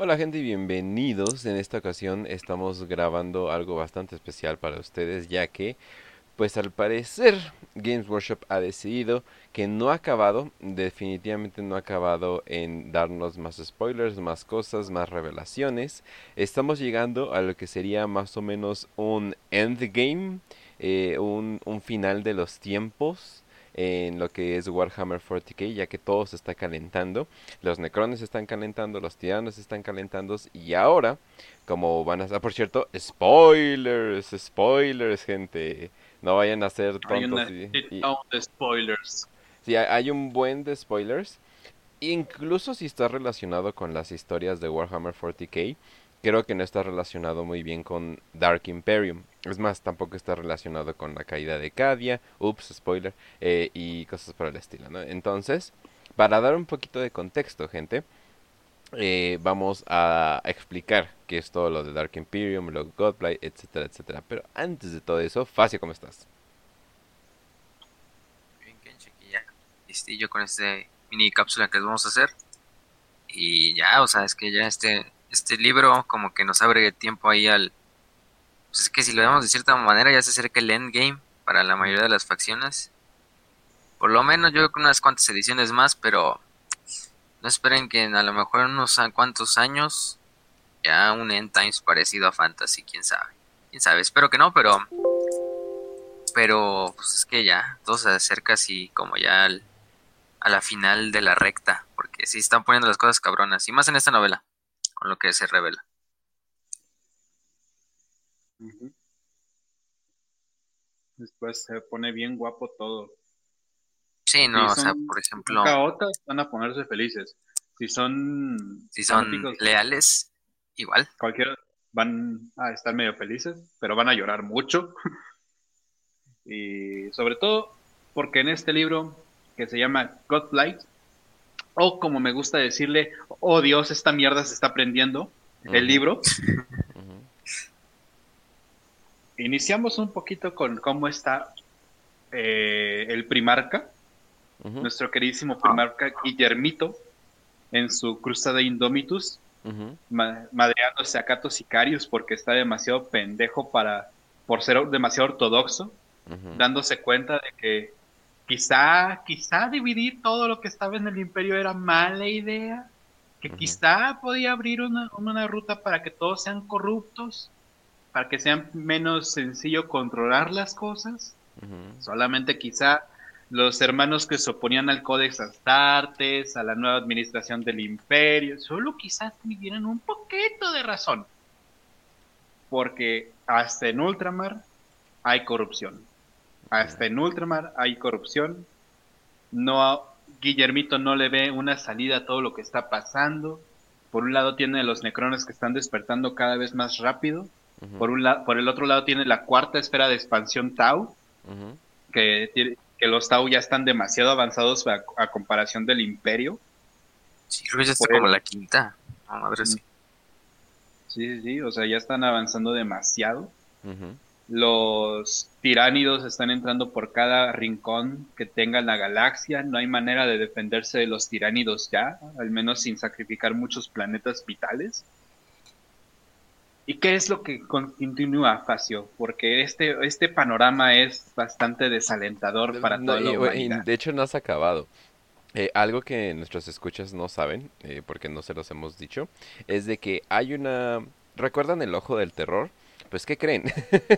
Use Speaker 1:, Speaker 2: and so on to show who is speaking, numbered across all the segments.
Speaker 1: Hola gente y bienvenidos. En esta ocasión estamos grabando algo bastante especial para ustedes ya que pues al parecer Games Workshop ha decidido que no ha acabado, definitivamente no ha acabado en darnos más spoilers, más cosas, más revelaciones. Estamos llegando a lo que sería más o menos un endgame, eh, un, un final de los tiempos en lo que es Warhammer 40k, ya que todo se está calentando. Los necrones están calentando, los tiranos están calentando. Y ahora, como van a estar, por cierto, spoilers, spoilers, gente. No vayan a ser tontos.
Speaker 2: Hay de spoilers.
Speaker 1: Sí, hay un buen de spoilers. Incluso si está relacionado con las historias de Warhammer 40k, creo que no está relacionado muy bien con Dark Imperium. Es más, tampoco está relacionado con la caída de Cadia, ups, spoiler, eh, y cosas por el estilo, ¿no? Entonces, para dar un poquito de contexto, gente, eh, vamos a explicar qué es todo lo de Dark Imperium, lo Godblight, etcétera, etcétera. Pero antes de todo eso, Facio, ¿cómo estás?
Speaker 3: Bien, Kenchi, ya listillo con este mini cápsula que vamos a hacer. Y ya, o sea, es que ya este este libro como que nos abre tiempo ahí al... Pues es que si lo vemos de cierta manera ya se acerca el endgame para la mayoría de las facciones. Por lo menos yo creo que unas cuantas ediciones más, pero no esperen que a lo mejor en unos cuantos años ya un End Times parecido a Fantasy, quién sabe. Quién sabe, espero que no, pero... Pero pues es que ya, todo se acerca así como ya a la final de la recta, porque sí están poniendo las cosas cabronas, y más en esta novela con lo que se revela.
Speaker 2: Después se pone bien guapo todo.
Speaker 3: Sí, no, o sea, por ejemplo.
Speaker 2: Caotas van a ponerse felices. Si son.
Speaker 3: Si son leales, igual.
Speaker 2: Cualquiera van a estar medio felices, pero van a llorar mucho. y sobre todo porque en este libro que se llama Godlight, o como me gusta decirle, oh Dios, esta mierda se está prendiendo, el libro. Iniciamos un poquito con cómo está eh, el primarca, nuestro queridísimo primarca Guillermito, en su cruzada Indomitus, madreándose a Cato Sicarius porque está demasiado pendejo para, por ser demasiado ortodoxo, dándose cuenta de que quizá, quizá dividir todo lo que estaba en el imperio era mala idea, que quizá podía abrir una, una, ruta para que todos sean corruptos, para que sea menos sencillo controlar las cosas. Solamente quizá los hermanos que se oponían al Codex Astartes, a la nueva administración del imperio, solo quizás tuvieran un poquito de razón. Porque hasta en Ultramar hay corrupción. Hasta en Ultramar hay corrupción. No, Guillermito no le ve una salida a todo lo que está pasando. Por un lado tiene los necrones que están despertando cada vez más rápido. Por, un por el otro lado tiene la cuarta esfera de expansión Tau, que, que los Tau ya están demasiado avanzados a, comparación del imperio.
Speaker 3: Sí, creo que ya está como la quinta.
Speaker 2: sí. sí. Sí, o sea, ya están avanzando demasiado. Los tiránidos están entrando por cada rincón que tenga la galaxia. No hay manera de defenderse de los tiránidos ya, al menos sin sacrificar muchos planetas vitales. ¿Y qué es lo que continúa, Facio? Porque este, este panorama es bastante desalentador para todo
Speaker 1: la De hecho, no has acabado. Eh, algo que nuestros escuchas no saben, eh, porque no se los hemos dicho, es de que hay una... ¿Recuerdan el ojo del terror? Pues, ¿qué creen?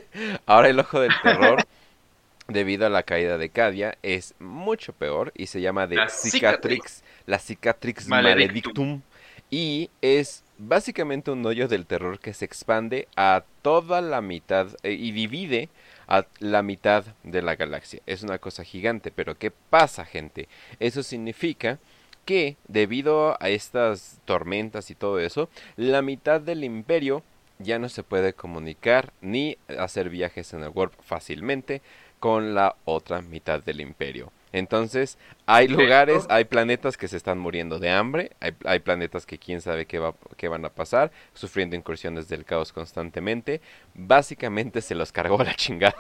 Speaker 1: Ahora el ojo del terror, debido a la caída de Cadia, es mucho peor y se llama de cicatrix, la cicatrix maledictum. Y es básicamente un hoyo del terror que se expande a toda la mitad eh, y divide a la mitad de la galaxia. Es una cosa gigante, pero ¿qué pasa, gente? Eso significa que debido a estas tormentas y todo eso, la mitad del imperio ya no se puede comunicar ni hacer viajes en el Warp fácilmente con la otra mitad del imperio. Entonces, hay lugares, hay planetas que se están muriendo de hambre, hay, planetas que quién sabe qué, va, qué van a pasar, sufriendo incursiones del caos constantemente. Básicamente se los cargó a la chingada.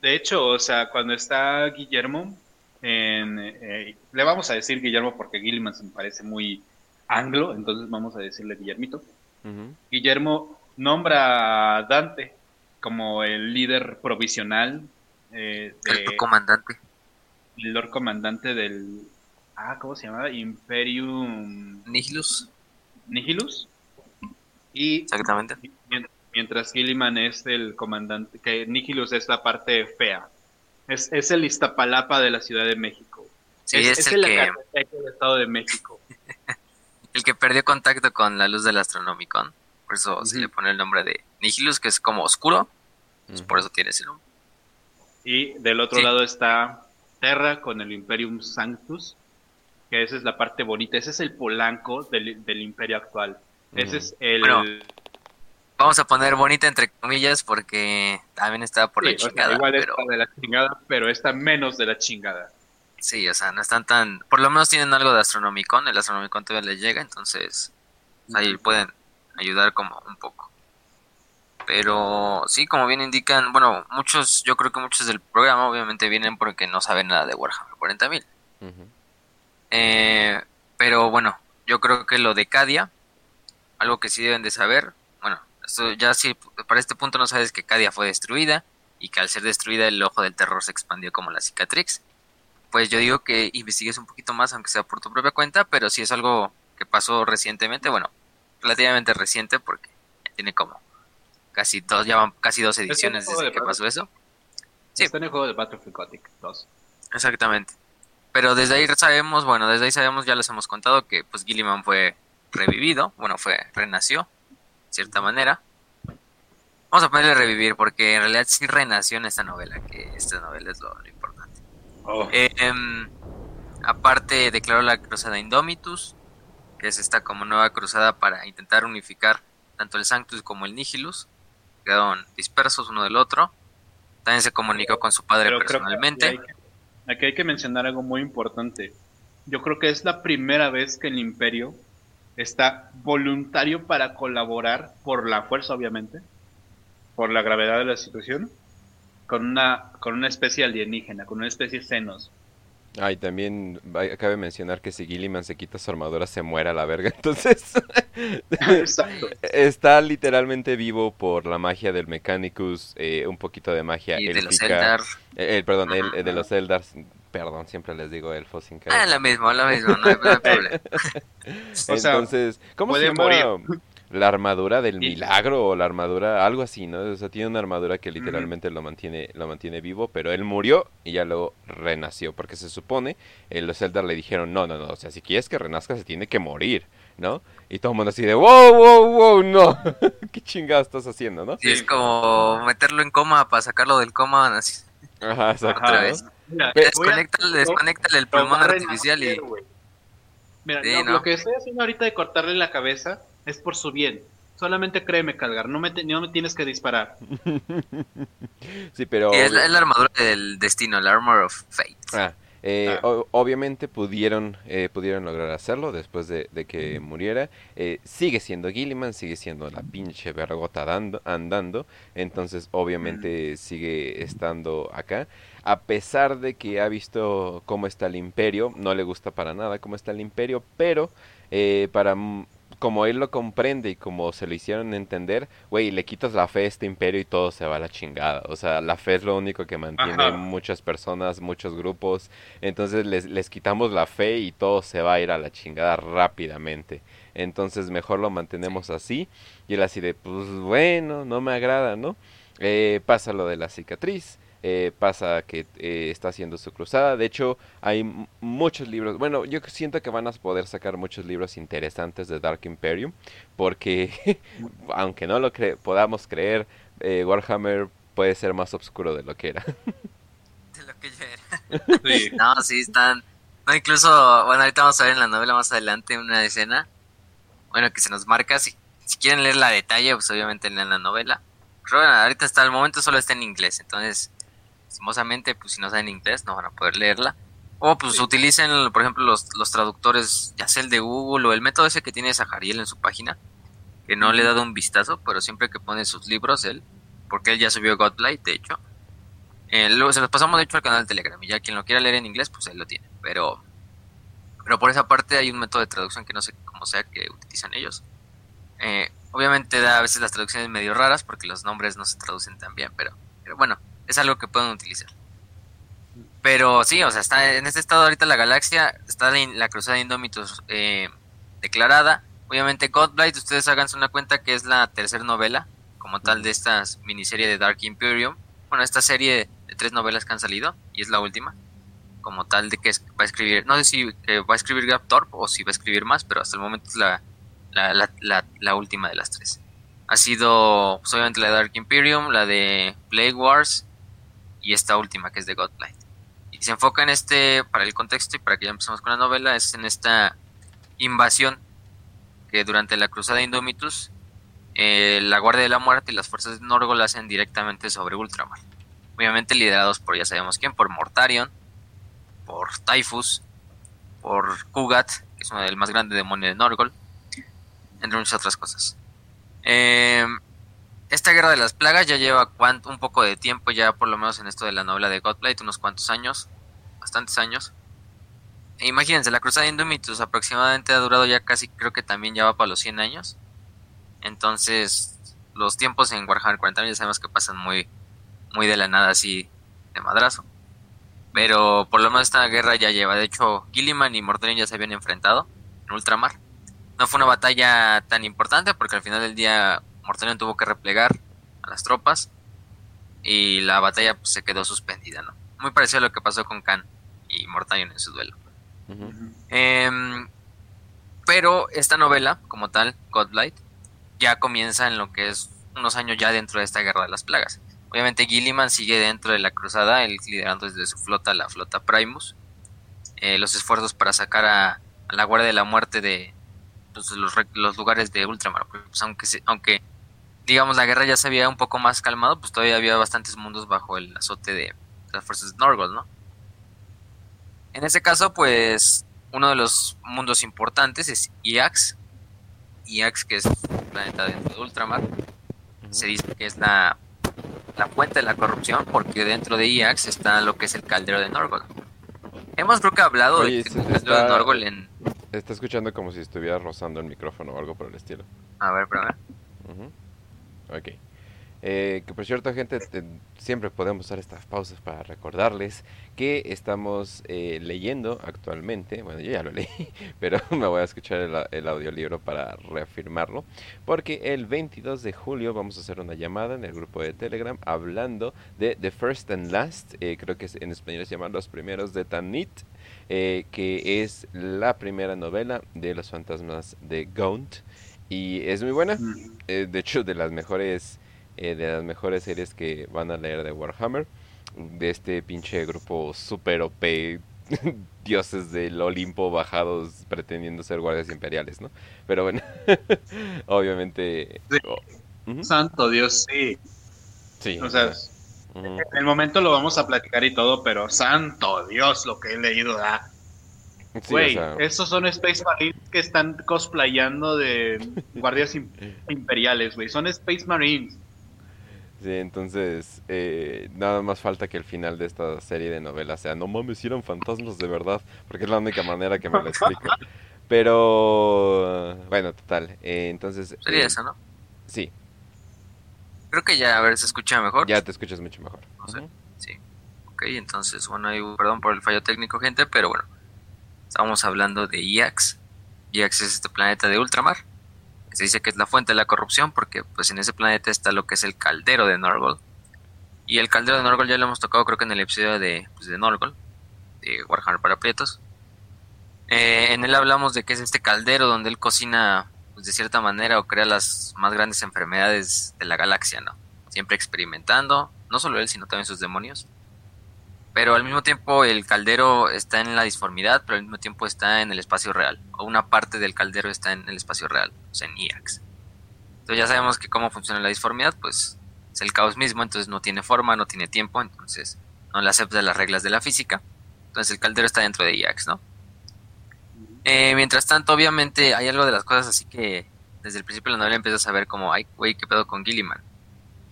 Speaker 2: De hecho, o sea, cuando está Guillermo, en, eh, le vamos a decir Guillermo porque Gilman me parece muy, anglo, entonces vamos a decirle Guillermito. Guillermo nombra a Dante como el líder provisional.
Speaker 3: Eh, el comandante.
Speaker 2: El Lord Comandante del. Ah, ¿cómo se llamaba? Imperium.
Speaker 3: Nihilus.
Speaker 2: Nihilus. Y.
Speaker 3: Exactamente.
Speaker 2: Mientras Gilliman es el comandante. Que Nihilus es la parte fea. Es, es el Iztapalapa de la Ciudad de México.
Speaker 3: Sí, es, el, que...
Speaker 2: del Estado de México.
Speaker 3: el que perdió contacto con la luz del Astronomicon. Por eso se le pone el nombre de Nihilus, que es como oscuro. Pues por eso tiene ese nombre.
Speaker 2: Y del otro lado está Terra con el Imperium Sanctus, que esa es la parte bonita. Ese es el polanco del, del imperio actual. Ese es el...
Speaker 3: vamos a poner bonita entre comillas porque también está por la chingada.
Speaker 2: igual pero... está de la chingada, pero está menos de la chingada.
Speaker 3: Sí, o sea, no están tan... Por lo menos tienen algo de Astronomicon, el Astronomicon todavía les llega, entonces ahí pueden ayudar como un poco. Pero sí, como bien indican, bueno, muchos, yo creo que muchos del programa obviamente vienen porque no saben nada de Warhammer 40.000. eh, pero bueno, yo creo que lo de Cadia, algo que sí deben de saber, bueno, esto ya si para este punto no sabes que Cadia fue destruida y que al ser destruida el ojo del terror se expandió como la cicatrix pues yo digo que investigues un poquito más, aunque sea por tu propia cuenta, pero si es algo que pasó recientemente, bueno, relativamente reciente, porque tiene como casi dos, ya van casi dos ediciones desde que pasó eso.
Speaker 2: Sí. Está en el juego de Battlefield Gothic 2.
Speaker 3: Exactamente. Pero desde ahí sabemos, bueno, desde ahí sabemos, ya les hemos contado que pues Gilliman fue revivido, bueno, fue, renació, de cierta manera. Vamos a ponerle revivir, porque en realidad sí renació en esta novela, que esta novela es lo importante. Oh. Em, aparte declaró la cruzada Indomitus, que es esta como nueva cruzada para intentar unificar tanto el Sanctus como el Nihilus. Quedaron dispersos uno del otro. También se comunicó con su padre personalmente.
Speaker 2: Aquí hay, que, mencionar algo muy importante. Yo creo que es la primera vez que el imperio está voluntario para colaborar por la fuerza, obviamente, por la gravedad de la situación, con una, con una especie alienígena, con una especie de senos.
Speaker 1: Ah, y también cabe mencionar que si Gilliman se quita su armadura se muere a la verga, entonces está literalmente vivo por la magia del Mechanicus, eh, un poquito de magia
Speaker 3: y de los Eldar.
Speaker 1: Eh, perdón, el, de los Eldars, perdón, siempre les digo elfos sin
Speaker 3: querer. Ah, lo mismo, lo mismo, no hay, problema.
Speaker 1: entonces, ¿cómo se llama? Morir la armadura del milagro o la armadura, algo así, ¿no? O sea, tiene una armadura que literalmente lo mantiene lo mantiene vivo, pero él murió y ya luego renació, porque se supone, eh, los Eldar le dijeron, no, no, no, o sea, si quieres que renazca se tiene que morir, ¿no? Y todo el mundo así de, wow, wow, wow, no, qué chingada estás haciendo, ¿no?
Speaker 3: Sí, es como meterlo en coma para sacarlo del coma, así.
Speaker 1: Ajá, exacto. Otra vez.
Speaker 3: desconéctale, el pulmón artificial y...
Speaker 2: Mira, lo que estoy haciendo ahorita de cortarle la cabeza es por su bien. Solamente créeme, Calgar, no me, no me tienes que disparar.
Speaker 1: sí, pero...
Speaker 3: es, la, armadura del destino, el Armor of Fate.
Speaker 1: Ah, eh, ah. obviamente pudieron, eh, pudieron lograr hacerlo después de, que muriera. Eh, sigue siendo Gilliman, sigue siendo la pinche vergota andando. Entonces, obviamente, sigue estando acá. A pesar de que ha visto cómo está el imperio, no le gusta para nada cómo está el imperio, pero para como él lo comprende y como se lo hicieron entender, güey, le quitas la fe a este imperio y todo se va a la chingada. O sea, la fe es lo único que mantiene muchas personas, muchos grupos. Entonces les, les quitamos la fe y todo se va a ir a la chingada rápidamente. Entonces mejor lo mantenemos así. Y él así de, pues bueno, no me agrada, ¿no? Eh, pasa lo de la cicatriz. Eh, pasa que eh, está haciendo su cruzada. De hecho, hay muchos libros. Bueno, yo siento que van a poder sacar muchos libros interesantes de Dark Imperium. Porque, aunque no lo podamos creer, eh, Warhammer puede ser más oscuro de lo que era.
Speaker 3: de lo que ya era. Sí. no, sí, están. No, incluso, bueno, ahorita vamos a ver en la novela más adelante una escena. Bueno, que se nos marca. Si, si quieren leer la detalle, pues obviamente lean la novela. Pero bueno, ahorita hasta el momento solo está en inglés. Entonces, lastimosamente, pues si no saben inglés no van a poder leerla. O pues utilicen, por ejemplo, los, los traductores, ya sea el de Google o el método ese que tiene Zahariel en su página, que no le he dado un vistazo, pero siempre que pone sus libros, él, porque él ya subió Godlight, de hecho. Eh, luego se los pasamos de hecho al canal de Telegram y ya quien lo quiera leer en inglés, pues él lo tiene. Pero Pero por esa parte hay un método de traducción que no sé cómo sea que utilizan ellos. Eh, obviamente da a veces las traducciones medio raras porque los nombres no se traducen tan bien, pero, pero bueno, es algo que pueden utilizar. Pero sí, o sea, está en este estado ahorita la galaxia, está la, la cruzada de Indómitos eh, declarada. Obviamente Godblight, ustedes háganse una cuenta que es la tercera novela, como tal, de esta miniserie de Dark Imperium. Bueno, esta serie de tres novelas que han salido, y es la última, como tal de que va a escribir, no sé si eh, va a escribir Gap o si va a escribir más, pero hasta el momento es la, la, la, la, última de las tres. Ha sido pues, obviamente la de Dark Imperium, la de Plague Wars y esta última que es de Godblight se enfoca en este, para el contexto y para que ya empecemos con la novela, es en esta invasión que durante la cruzada Indomitus, eh, la Guardia de la Muerte y las fuerzas de Norgol hacen directamente sobre Ultramar. Obviamente liderados por ya sabemos quién, por Mortarion, por Typhus, por Kugat, que es uno del más grandes demonios de Norgol, entre muchas otras cosas. Eh, esta guerra de las plagas ya lleva un poco de tiempo, ya por lo menos en esto de la novela de Godblight, unos cuantos años, bastantes años. E imagínense, la cruzada de Indomitus aproximadamente ha durado ya casi, creo que también ya va para los 100 años. Entonces, los tiempos en Warhammer 40 ya sabemos que pasan muy, muy de la nada, así de madrazo. Pero por lo menos esta guerra ya lleva. De hecho, Gilliman y Mortarion ya se habían enfrentado en Ultramar. No fue una batalla tan importante porque al final del día Mortarion tuvo que replegar a las tropas y la batalla pues, se quedó suspendida, ¿no? Muy parecido a lo que pasó con Khan y Mortarion en su duelo. Em, pero esta novela, como tal, Godblight, ya comienza en lo que es unos años ya dentro de esta guerra de las plagas. Obviamente Gilliman sigue dentro de la cruzada, él liderando desde su flota la flota Primus. Eh, los esfuerzos para sacar a, la Guardia de la Muerte de pues, los, lugares de Ultramar. Pues, aunque, aunque digamos, la guerra ya se había un poco más calmado, pues todavía había bastantes mundos bajo el azote de las fuerzas de Norgol, ¿no? En este caso, pues, uno de los mundos importantes es Iax. Iax, que es un planeta dentro de Ultramar. Se dice que es la, la fuente de la corrupción, porque dentro de Iax está lo que es el caldero de Norgol. Hemos creo que hablado del caldero de Norgol en...
Speaker 1: Está escuchando como si estuviera rozando el micrófono o algo por el estilo.
Speaker 3: A ver, perdón.
Speaker 1: Ok. Eh, que por cierto, gente, siempre podemos usar estas pausas para recordarles que estamos eh, leyendo actualmente. Bueno, yo ya lo leí, pero me voy a escuchar el, audiolibro para reafirmarlo. Porque el 22 de julio vamos a hacer una llamada en el grupo de Telegram hablando de The First and Last. Eh, creo que en español se llama Los Primeros de Tanit. que es la primera novela de los fantasmas de Gaunt. Y es muy buena. de hecho, de las mejores eh, de las mejores series que van a leer de Warhammer. De este pinche grupo super OP, dioses del Olimpo bajados pretendiendo ser guardias imperiales, ¿no? Pero bueno, obviamente...
Speaker 2: Oh, Santo Dios, sí.
Speaker 1: Sí.
Speaker 2: O sea, en el momento lo vamos a platicar y todo, pero santo Dios, lo que he leído da. Güey, esos son Space Marines que están cosplayando de guardias imperiales, güey. Son Space Marines.
Speaker 1: Sí, entonces eh, nada más falta que el final de esta serie de novelas sea, no mames, eran fantasmas de verdad, porque es la única manera que me lo explico. Pero, bueno, total. Eh, entonces...
Speaker 3: Sería eh, eso, ¿no?
Speaker 1: Sí.
Speaker 3: Creo que ya, a ver, se escucha mejor.
Speaker 1: Ya te escuchas mucho mejor.
Speaker 3: No sé. Sí. Ok, entonces, bueno, ahí, perdón por el fallo técnico, gente, pero bueno. Estábamos hablando de IAX. IAX es este planeta de ultramar se dice que es la fuente de la corrupción porque pues en ese planeta está lo que es el caldero de Norgol. Y el caldero de Norgol ya lo hemos tocado creo que en el episodio de, pues, de Norgol, de Warhammer para Prietos. Eh, en él hablamos de que es este caldero donde él cocina pues, de cierta manera o crea las más grandes enfermedades de la galaxia, ¿no? Siempre experimentando, no solo él, sino también sus demonios. Pero al mismo tiempo el caldero está en la disformidad, pero al mismo tiempo está en el espacio real. O una parte del caldero está en el espacio real, o sea, en IAX. Entonces ya sabemos que cómo funciona la disformidad, pues es el caos mismo, entonces no tiene forma, no tiene tiempo, entonces no le acepta las reglas de la física. Entonces el caldero está dentro de IAX, ¿no? Eh, mientras tanto, obviamente hay algo de las cosas así que desde el principio de la novela empiezas a ver como, ay, güey, ¿qué pedo con Gilliman?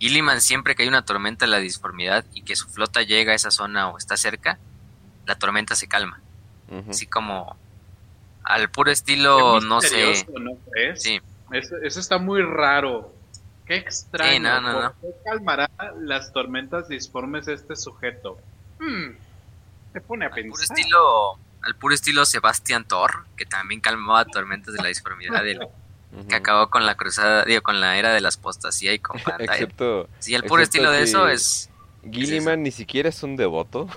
Speaker 3: Gilliman siempre que hay una tormenta en la disformidad y que su flota llega a esa zona o está cerca, la tormenta se calma. Así como Al puro estilo, no sé.
Speaker 2: misterioso, ¿no crees?
Speaker 3: Sí,
Speaker 2: Eso, eso está muy raro. Qué extraño.
Speaker 3: Sí, no, no, no.
Speaker 2: ¿Por qué calmará las tormentas disformes este sujeto? Hmm, pone a
Speaker 3: al puro
Speaker 2: pensar.
Speaker 3: estilo, al puro estilo Sebastian Thor, que también calmaba tormentas de la disformidad del, Que acabó con la cruzada, digo, con la era de la apostasía y con.
Speaker 1: Excepto
Speaker 3: Sí, el puro estilo de eso es
Speaker 1: Gilliman ni siquiera es un devoto.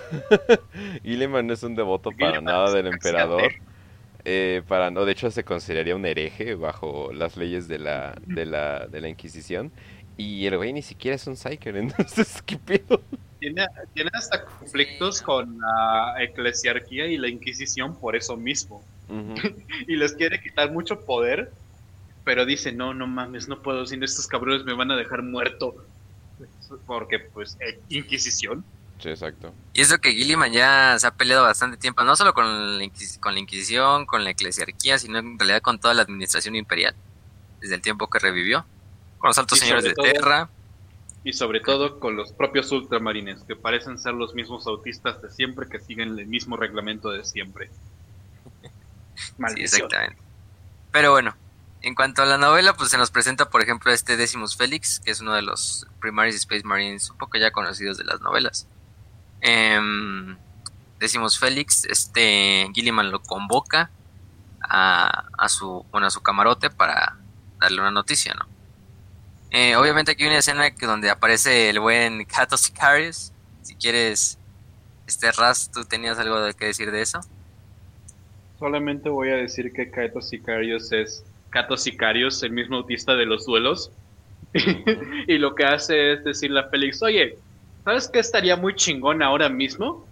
Speaker 1: Gilliman no es un devoto para
Speaker 2: Gilliman
Speaker 1: nada del emperador. Eh, para no, de hecho se consideraría un hereje bajo las leyes de la, de la, de la Inquisición. Y el güey ni siquiera es un psyker, entonces, ¿qué pedo?
Speaker 2: Tiene, tiene hasta conflictos con la eclesiarquía y la Inquisición por eso mismo. Y les quiere quitar mucho poder, pero dice, no, no mames, no puedo, sin estos cabrones me van a dejar muerto. Porque, pues, eh, Inquisición.
Speaker 1: Sí, exacto.
Speaker 3: Y eso que Gilliman ya se ha peleado bastante tiempo, no solo con la, Inquis- con la Inquisición, con la eclesiarquía, sino en realidad con toda la administración imperial, desde el tiempo que revivió, con los altos
Speaker 2: Y
Speaker 3: señores de
Speaker 2: todo-
Speaker 3: Terra.
Speaker 2: Y sobre todo con los propios ultramarines, que parecen ser los mismos autistas de siempre, que siguen el mismo reglamento de siempre.
Speaker 3: Sí,
Speaker 2: Maldición.
Speaker 3: exactamente. Pero bueno, en cuanto a la novela, pues se nos presenta, por ejemplo, este Decimus Felix, que es uno de los Primaris Space Marines un poco ya conocidos de las novelas. Em, Decimus Felix, este Gilliman lo convoca a, su, bueno, a su camarote para darle una noticia, ¿no? Eh, obviamente aquí hay una escena que donde aparece el buen Cato Sicarius. Si quieres, este Raz, ¿tú tenías algo que decir de eso?
Speaker 2: Solamente voy a decir que Kaito Sicarius es Kato Sicarius, el mismo autista de los duelos. y lo que hace es decirle a Félix, oye, ¿sabes qué estaría muy chingón ahora mismo?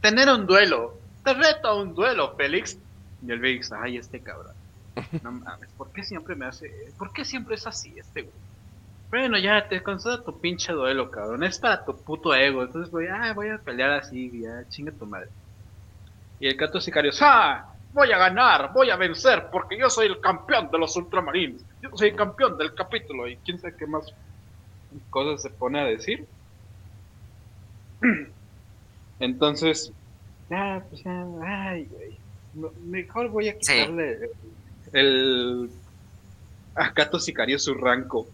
Speaker 2: Tener un duelo. Te reto a un duelo, Félix. Y el Félix, ay, este cabrón. No mames, ¿por qué siempre me hace... ¿Por qué siempre es así este güey? Bueno, ya te concedo tu pinche duelo, cabrón. Es para tu puto ego. Entonces voy, ah, voy a pelear así, ya, chinga tu madre. Y el Cato Sicario, ¡ah! Voy a ganar, voy a vencer, porque yo soy el campeón de los Ultramarines. Yo soy el campeón del capítulo. Y quién sabe qué más cosas se pone a decir. Entonces, ah, pues ya, ay. No, mejor voy a
Speaker 3: Sí.
Speaker 2: quitarle el, a Cato Sicario su ranco.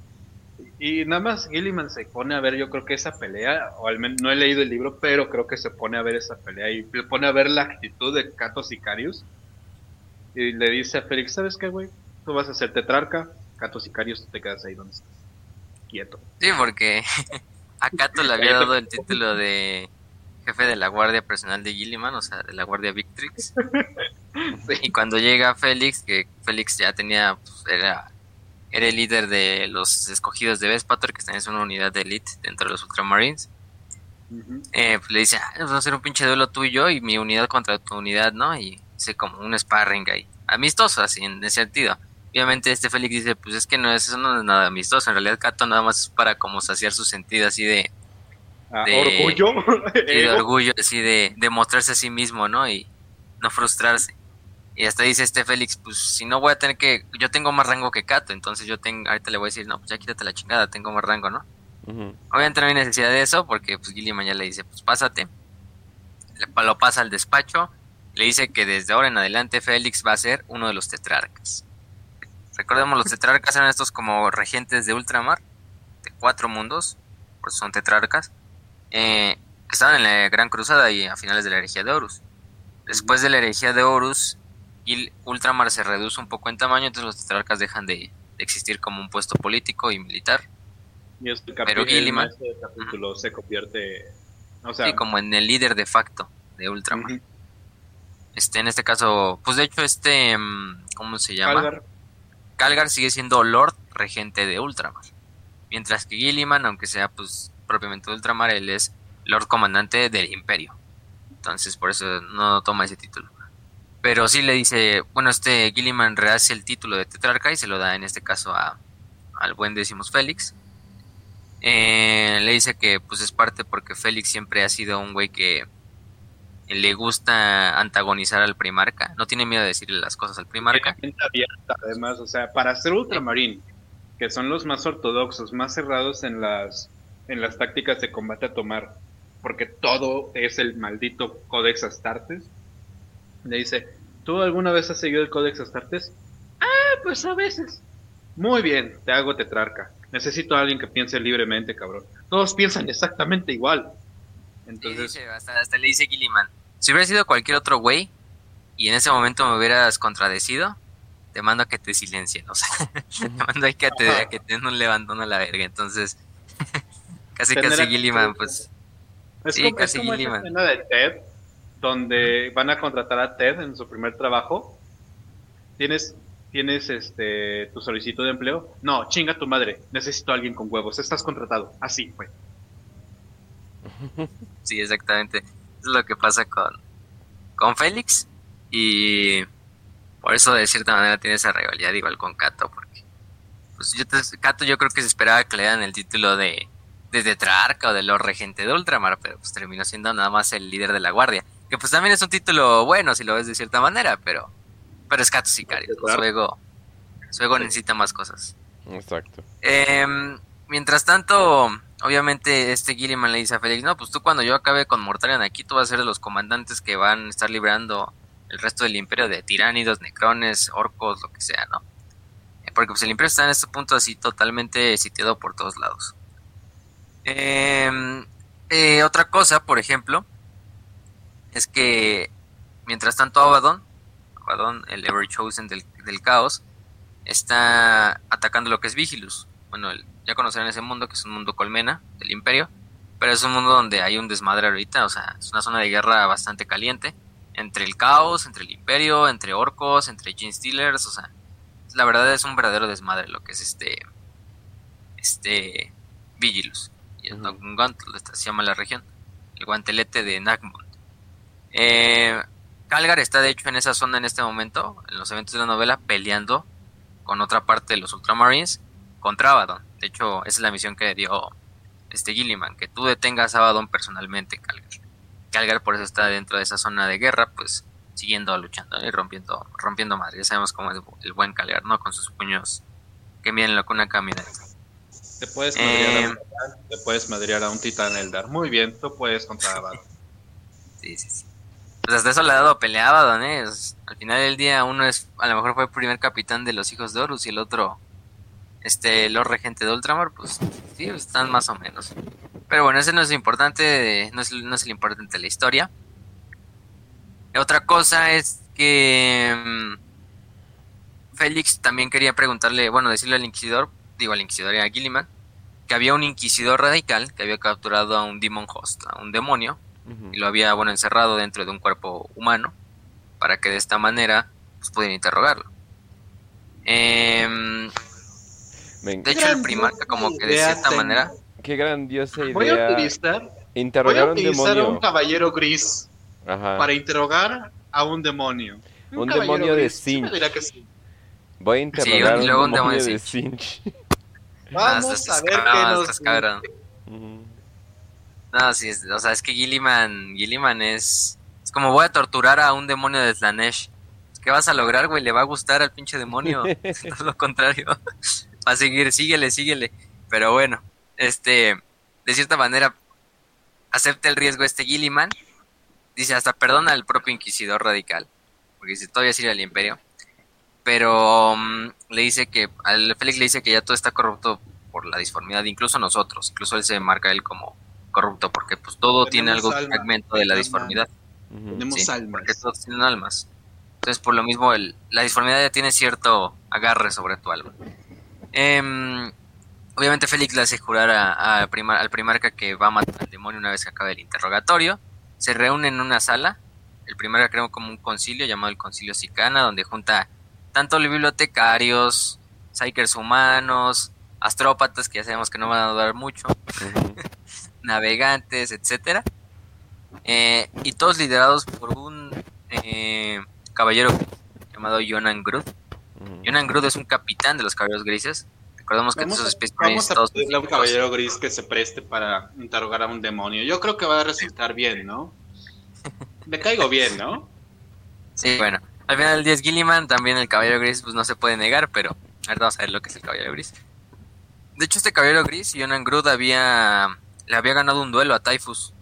Speaker 2: Y nada más Gilliman se pone a ver, yo creo que esa pelea, o al menos no he leído el libro, pero creo que se pone a ver esa pelea y le pone a ver la actitud de Cato Sicarius. Y le dice a Félix, ¿sabes qué, güey? Tú vas a ser tetrarca, Cato Sicarius, tú te quedas ahí donde estás. Quieto.
Speaker 3: Sí, porque a Cato le había dado el título de jefe de la guardia personal de Gilliman, o sea, de la guardia Victrix. Y cuando llega Félix, que Félix ya tenía, pues, era, era el líder de los escogidos de Vespator, que también es una unidad de elite dentro de los Ultramarines, eh, pues le dice, ah, vamos a hacer un pinche duelo tú y yo y mi unidad contra tu unidad, ¿no? Y dice como un sparring ahí, amistoso así, en ese sentido. Obviamente este Félix dice, pues es que no es, eso no es nada amistoso, en realidad Cato nada más es para como saciar su sentido así de,
Speaker 2: Ah,
Speaker 3: De-
Speaker 2: orgullo.
Speaker 3: y de orgullo, así de, de mostrarse a sí mismo, ¿no? Y no frustrarse. Y hasta dice este Félix, pues si no voy a tener que, yo tengo más rango que Cato, entonces yo tengo, ahorita le voy a decir, no, pues ya quítate la chingada, tengo más rango, ¿no? Obviamente no hay necesidad de eso, porque pues Gilliman ya le dice, pues pásate. Le, lo pasa al despacho, le dice que desde ahora en adelante Félix va a ser uno de los tetrarcas. Recordemos, los tetrarcas eran estos como regentes de ultramar, de cuatro mundos, por eso son tetrarcas, eh, que estaban en la Gran Cruzada y a finales de la herejía de Horus. Después de la herejía de Horus, y ultramar se reduce un poco en tamaño, entonces los tetrarcas dejan de, de existir como un puesto político y militar.
Speaker 2: Y es el
Speaker 3: Pero
Speaker 2: capítulo,
Speaker 3: Gilliman-
Speaker 2: el capítulo se convierte, o sea,
Speaker 3: Sí, como en el líder de facto de Ultramar. Este, en este caso, pues de hecho, este, mm, ¿cómo se llama?
Speaker 2: Calgar,
Speaker 3: Calgar sigue siendo Lord Regente de Ultramar. Mientras que Gilliman, aunque sea pues propiamente de Ultramar, él es Lord Comandante del Imperio. Entonces, por eso no toma ese título. Pero sí le dice, bueno, este Gilliman rehace el título de Tetrarca y se lo da en este caso a, al buen Decimus Félix. Eh, le dice que pues es parte porque Félix siempre ha sido un güey que le gusta antagonizar al primarca. No tiene miedo de decirle las cosas al primarca.
Speaker 2: abierta, además, o sea, para ser ultramarín, que son los más ortodoxos, más cerrados en las, en las tácticas de combate a tomar, porque todo es el maldito Codex Astartes, le dice, ¿Tú alguna vez has seguido el Codex Astartes? Ah, pues a veces. Muy bien, te hago tetrarca. Necesito a alguien que piense libremente, cabrón. Todos piensan exactamente igual.
Speaker 3: Entonces... hasta, le dice Gilliman, si hubiera sido cualquier otro güey y en ese momento me hubieras contradecido, te mando a que te silencien, o sea, te mando a que te, que te den un levantón a la verga. Entonces, casi casi Gilliman, pues...
Speaker 2: Es sí, como, casi es como Esa escena de Ted, donde van a contratar a Ted en su primer trabajo. Tienes tienes este tu solicitud de empleo. No, chinga tu madre, necesito a alguien con huevos, estás contratado. Así fue.
Speaker 3: Sí, exactamente. Es lo que pasa con, con Félix y por eso de cierta manera tiene esa rivalidad igual con Kato, porque pues yo Kato yo creo que se esperaba que le dan el título de, de Tetrarca o de Lord Regente de Ultramar, pero pues terminó siendo nada más el líder de la guardia, que pues también es un título bueno si lo ves de cierta manera, pero pero es Kato Sicario. Su ego, necesita más cosas.
Speaker 1: Exacto.
Speaker 3: Em, mientras tanto, obviamente este Gilliman le dice a Félix, no, pues tú cuando yo acabe con Mortarion aquí, tú vas a ser de los comandantes que van a estar librando el resto del imperio de tiránidos, necrones, orcos, lo que sea, ¿no? Eh, porque pues el imperio está en este punto así totalmente sitiado por todos lados. Em, eh, otra cosa, por ejemplo, es que mientras tanto Abaddon el Ever Chosen del, caos, está atacando lo que es Vigilus. Bueno, ya conocerán ese mundo, que es un mundo colmena del imperio, pero es un mundo donde hay un desmadre ahorita, o sea, es una zona de guerra bastante caliente, entre el caos, entre el imperio, entre orcos, entre Gene Stealers, o sea, la verdad es un verdadero desmadre lo que es este, este Vigilus. Y el se llama la región, el guantelete de Nagmund. Eh, Calgar está de hecho en esa zona en este momento, en los eventos de la novela, peleando con otra parte de los Ultramarines contra Abaddon. De hecho, esa es la misión que dio este Gilliman, que tú detengas a Abaddon personalmente, Calgar. Calgar por eso está dentro de esa zona de guerra, pues siguiendo luchando y rompiendo, rompiendo madre. Ya sabemos cómo es el buen Calgar, ¿no? Con sus puños que miren lo que una camioneta.
Speaker 2: Te puedes madrear, a, un, eh, te puedes madrear a un titán Eldar. Muy bien, tú puedes contra Abaddon.
Speaker 3: sí, sí, sí pues hasta eso le ha dado peleaba, Don Al final del día uno es, a lo mejor fue el primer capitán de los hijos de Horus y el otro, este, Lord Regente de Ultramar, pues sí, están más o menos. Pero bueno, ese no es importante, no es, no es el importante de la historia. Otra cosa es que mm, Félix también quería preguntarle, bueno, decirle al inquisidor, digo al inquisidor y a Gilliman, que había un inquisidor radical que había capturado a un demon host, a un demonio, y lo había bueno encerrado dentro de un cuerpo humano para que de esta manera pues, pudieran interrogarlo. Em, de hecho, el primarca como que de cierta manera...
Speaker 1: Qué grandiosa idea.
Speaker 2: Voy a utilizar,
Speaker 1: interrogar
Speaker 2: voy a, utilizar a un caballero gris para interrogar a un demonio.
Speaker 1: Un, demonio de Sinch. Voy a interrogar a un, demonio de Sinch.
Speaker 2: Vamos a ver qué nos...
Speaker 3: No, sí, o sea, es que Gilliman, Gilliman es, es como voy a torturar a un demonio de Slanesh. ¿Qué vas a lograr, güey? Le va a gustar al pinche demonio. es lo contrario. Va a seguir, síguele, síguele. Pero bueno, este, de cierta manera, acepta el riesgo este Gilliman. Dice, hasta perdona al propio inquisidor radical. Porque dice, todavía sirve al imperio. Pero mm, le dice que, al Félix le dice que ya todo está corrupto por la disformidad, incluso nosotros. Incluso él se marca él como corrupto, porque pues todo tiene algo fragmento de la disformidad.
Speaker 2: Tenemos almas.
Speaker 3: Porque todos tienen almas. Entonces, por lo mismo, el, la disformidad ya tiene cierto agarre sobre tu alma. Em, obviamente, Félix le hace jurar a, al primarca que va a matar al demonio una vez que acabe el interrogatorio. Se reúne en una sala. El primarca crea como un concilio llamado el Concilio Sicana, donde junta tanto los bibliotecarios, psychers humanos, astrópatas, que ya sabemos que no van a durar mucho, navegantes, etcétera, eh, y todos liderados por un eh, caballero llamado Jonan Groot. Jonan Groot es un capitán de los caballeros grises. Recordemos que
Speaker 2: vamos, especies vamos a todos un caballero gris que se preste para interrogar a un demonio. Yo creo que va a resultar bien, ¿no? Le caigo bien, ¿no?
Speaker 3: Sí, bueno. Al final del día es Gilliman, también el caballero gris pues no se puede negar, pero a ver, vamos a ver lo que es el caballero gris. De hecho, este caballero gris, Jonan Groot, había le había ganado un duelo a Typhus,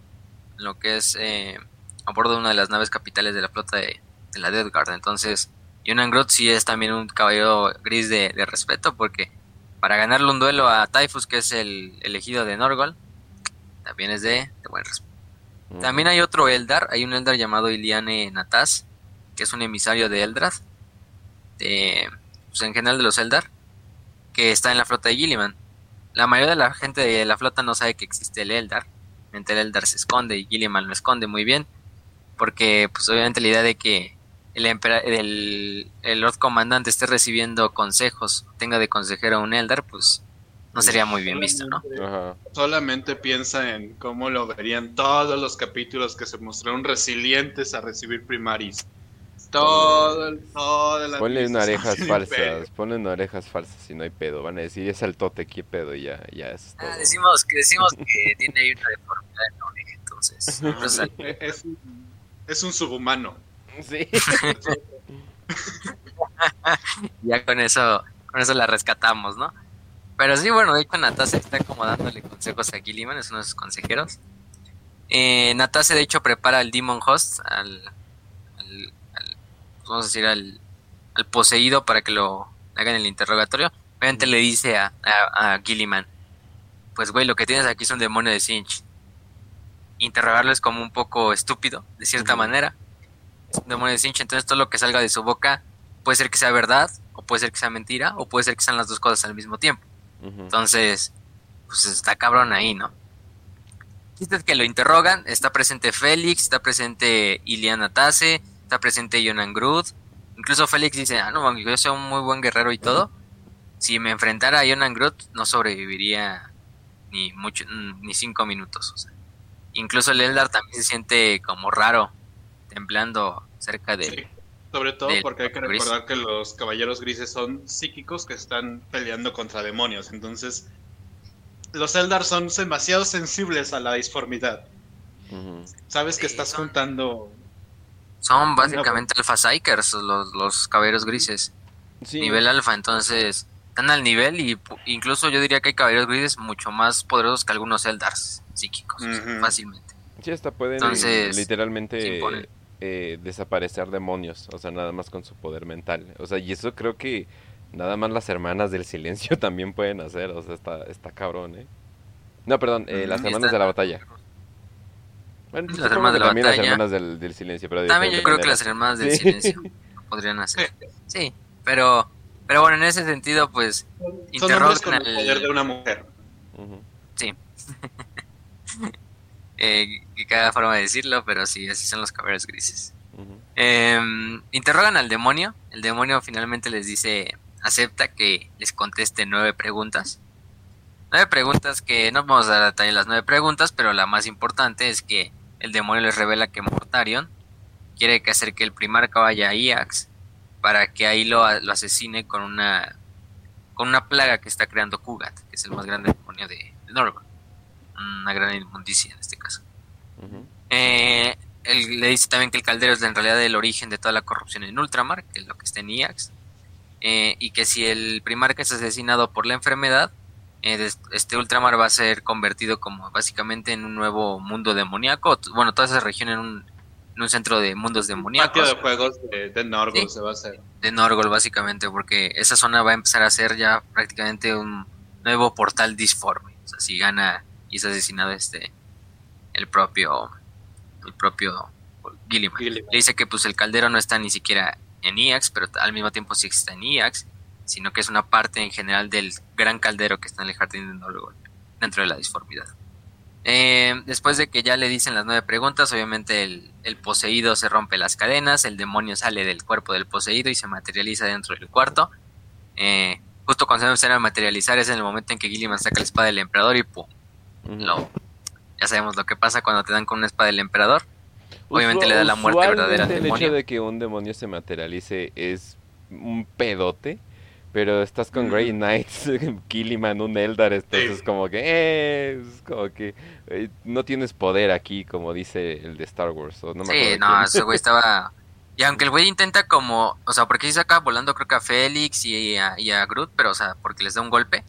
Speaker 3: lo que es eh, a bordo de una de las naves capitales de la flota de, de la Death Guard. Entonces, Yonan Groot sí es también un caballero gris de, respeto porque para ganarle un duelo a Typhus, que es el elegido de Norgol, también es de, buen respeto. También hay otro Eldar, hay un Eldar llamado Iliane Natas, que es un emisario de Eldrath, de, pues en general de los Eldar, que está en la flota de Gilliman. La mayoría de la gente de la flota no sabe que existe el Eldar, mientras el Eldar se esconde y Gilliman lo esconde muy bien, porque pues obviamente la idea de que el, el, el Lord Comandante esté recibiendo consejos, tenga de consejero a un Eldar, pues no sería muy bien visto, ¿no?
Speaker 2: Solamente piensa en cómo lo verían todos los capítulos que se mostraron resilientes a recibir primaris. Todo, el, todo
Speaker 1: la Ponle orejas falsas, ponle orejas falsas y no hay pedo. Van a decir, es el tote, qué pedo, y ya, ya es
Speaker 3: todo. Ah, decimos que, decimos que tiene ahí una deformidad en la oreja, entonces.
Speaker 2: es, es un subhumano.
Speaker 1: Sí.
Speaker 3: ya con eso, con eso la rescatamos, ¿no? Pero sí, bueno, de hecho Natase está como dándole consejos a Gilliman, es uno de sus consejeros. Eh, Natase de hecho prepara al Demon Host, al, vamos a decir, al, poseído para que lo hagan el interrogatorio. Obviamente le dice a, a, Gilliman, pues güey, lo que tienes aquí es un demonio de Sinch. Interrogarlo es como un poco estúpido, de cierta manera demonio de Sinch, entonces todo lo que salga de su boca puede ser que sea verdad, o puede ser que sea mentira, o puede ser que sean las dos cosas al mismo tiempo. Entonces, pues está cabrón ahí, ¿no? es que lo interrogan, está presente Félix, está presente Iliana Tase, está presente Jonan Groot. Incluso Félix dice, ah, no, yo soy un muy buen guerrero y todo. Si me enfrentara a Jonan Groot, no sobreviviría ni mucho, ni cinco minutos. Incluso el Eldar también se siente como raro temblando cerca de...
Speaker 2: Sobre todo porque hay que recordar que los caballeros grises son psíquicos que están peleando contra demonios. Entonces, los Eldar son demasiado sensibles a la disformidad. Sabes que estás juntando.
Speaker 3: Son básicamente alfa psychers, los, los caballeros grises. Nivel alfa, entonces están al nivel y incluso yo diría que hay caballeros grises mucho más poderosos que algunos Eldars psíquicos, fácilmente.
Speaker 1: Sí, hasta pueden literalmente eh, desaparecer demonios, o sea, nada más con su poder mental. O sea, y eso creo que nada más las hermanas del silencio también pueden hacer, o sea, está, está cabrón, ¿eh? No, perdón, eh, las hermanas de la batalla.
Speaker 3: Bueno, las hermanas de la
Speaker 1: también
Speaker 3: batalla.
Speaker 1: las hermanas del, del silencio, pero
Speaker 3: También yo creo que las hermanas del silencio podrían hacer. Sí, pero pero bueno, en ese sentido, pues
Speaker 2: interrogan con el poder de una mujer.
Speaker 3: Sí. eh, que cada forma de decirlo, pero sí, así son los caballeros grises. Em, interrogan al demonio, el demonio finalmente les dice, acepta que les conteste nueve preguntas. Nueve preguntas que no vamos a dar detalle las nueve preguntas, pero la más importante es que el demonio les revela que Mortarion quiere que hacer que el primarca vaya a Iax para que ahí lo, asesine con una con una plaga que está creando Kugat, que es el más grande demonio de, de una gran inmundicia en este caso. Eh, él le dice también que el caldero es en realidad el origen de toda la corrupción en Ultramar, que es lo que está en IAX, eh, y que si el primarca es asesinado por la enfermedad, eh, este Ultramar va a ser convertido como básicamente en un nuevo mundo demoníaco, bueno, toda esa región en un, en un centro de mundos demoníacos.
Speaker 2: Patio de juegos de, Norgol se va a hacer.
Speaker 3: De Norgol, básicamente, porque esa zona va a empezar a ser ya prácticamente un nuevo portal disforme. O sea, si gana y es asesinado este el propio el propio Gilliman. Le dice que pues el caldero no está ni siquiera en IAX, pero al mismo tiempo sí está en IAX, sino que es una parte en general del gran caldero que está en el jardín de Norgol, dentro de la disformidad. Eh, después de que ya le dicen las nueve preguntas, obviamente el, poseído se rompe las cadenas, el demonio sale del cuerpo del poseído y se materializa dentro del cuarto. Eh, justo cuando se empieza a materializar es en el momento en que Gilliman saca la espada del emperador y ¡pum! Lo ya sabemos lo que pasa cuando te dan con una espada del emperador. Obviamente le da la muerte verdadera al demonio.
Speaker 1: El hecho de que un demonio se materialice es un pedote. Pero estás con Grey Knights, Killiman, un Eldar, entonces como que, eh, es como que eh, no tienes poder aquí, como dice el de Star Wars. no
Speaker 3: sí, no, ese güey estaba... Y aunque el güey intenta como, o sea, porque se acaba volando creo que a Félix y a, y a Groot, pero o sea, porque les da un golpe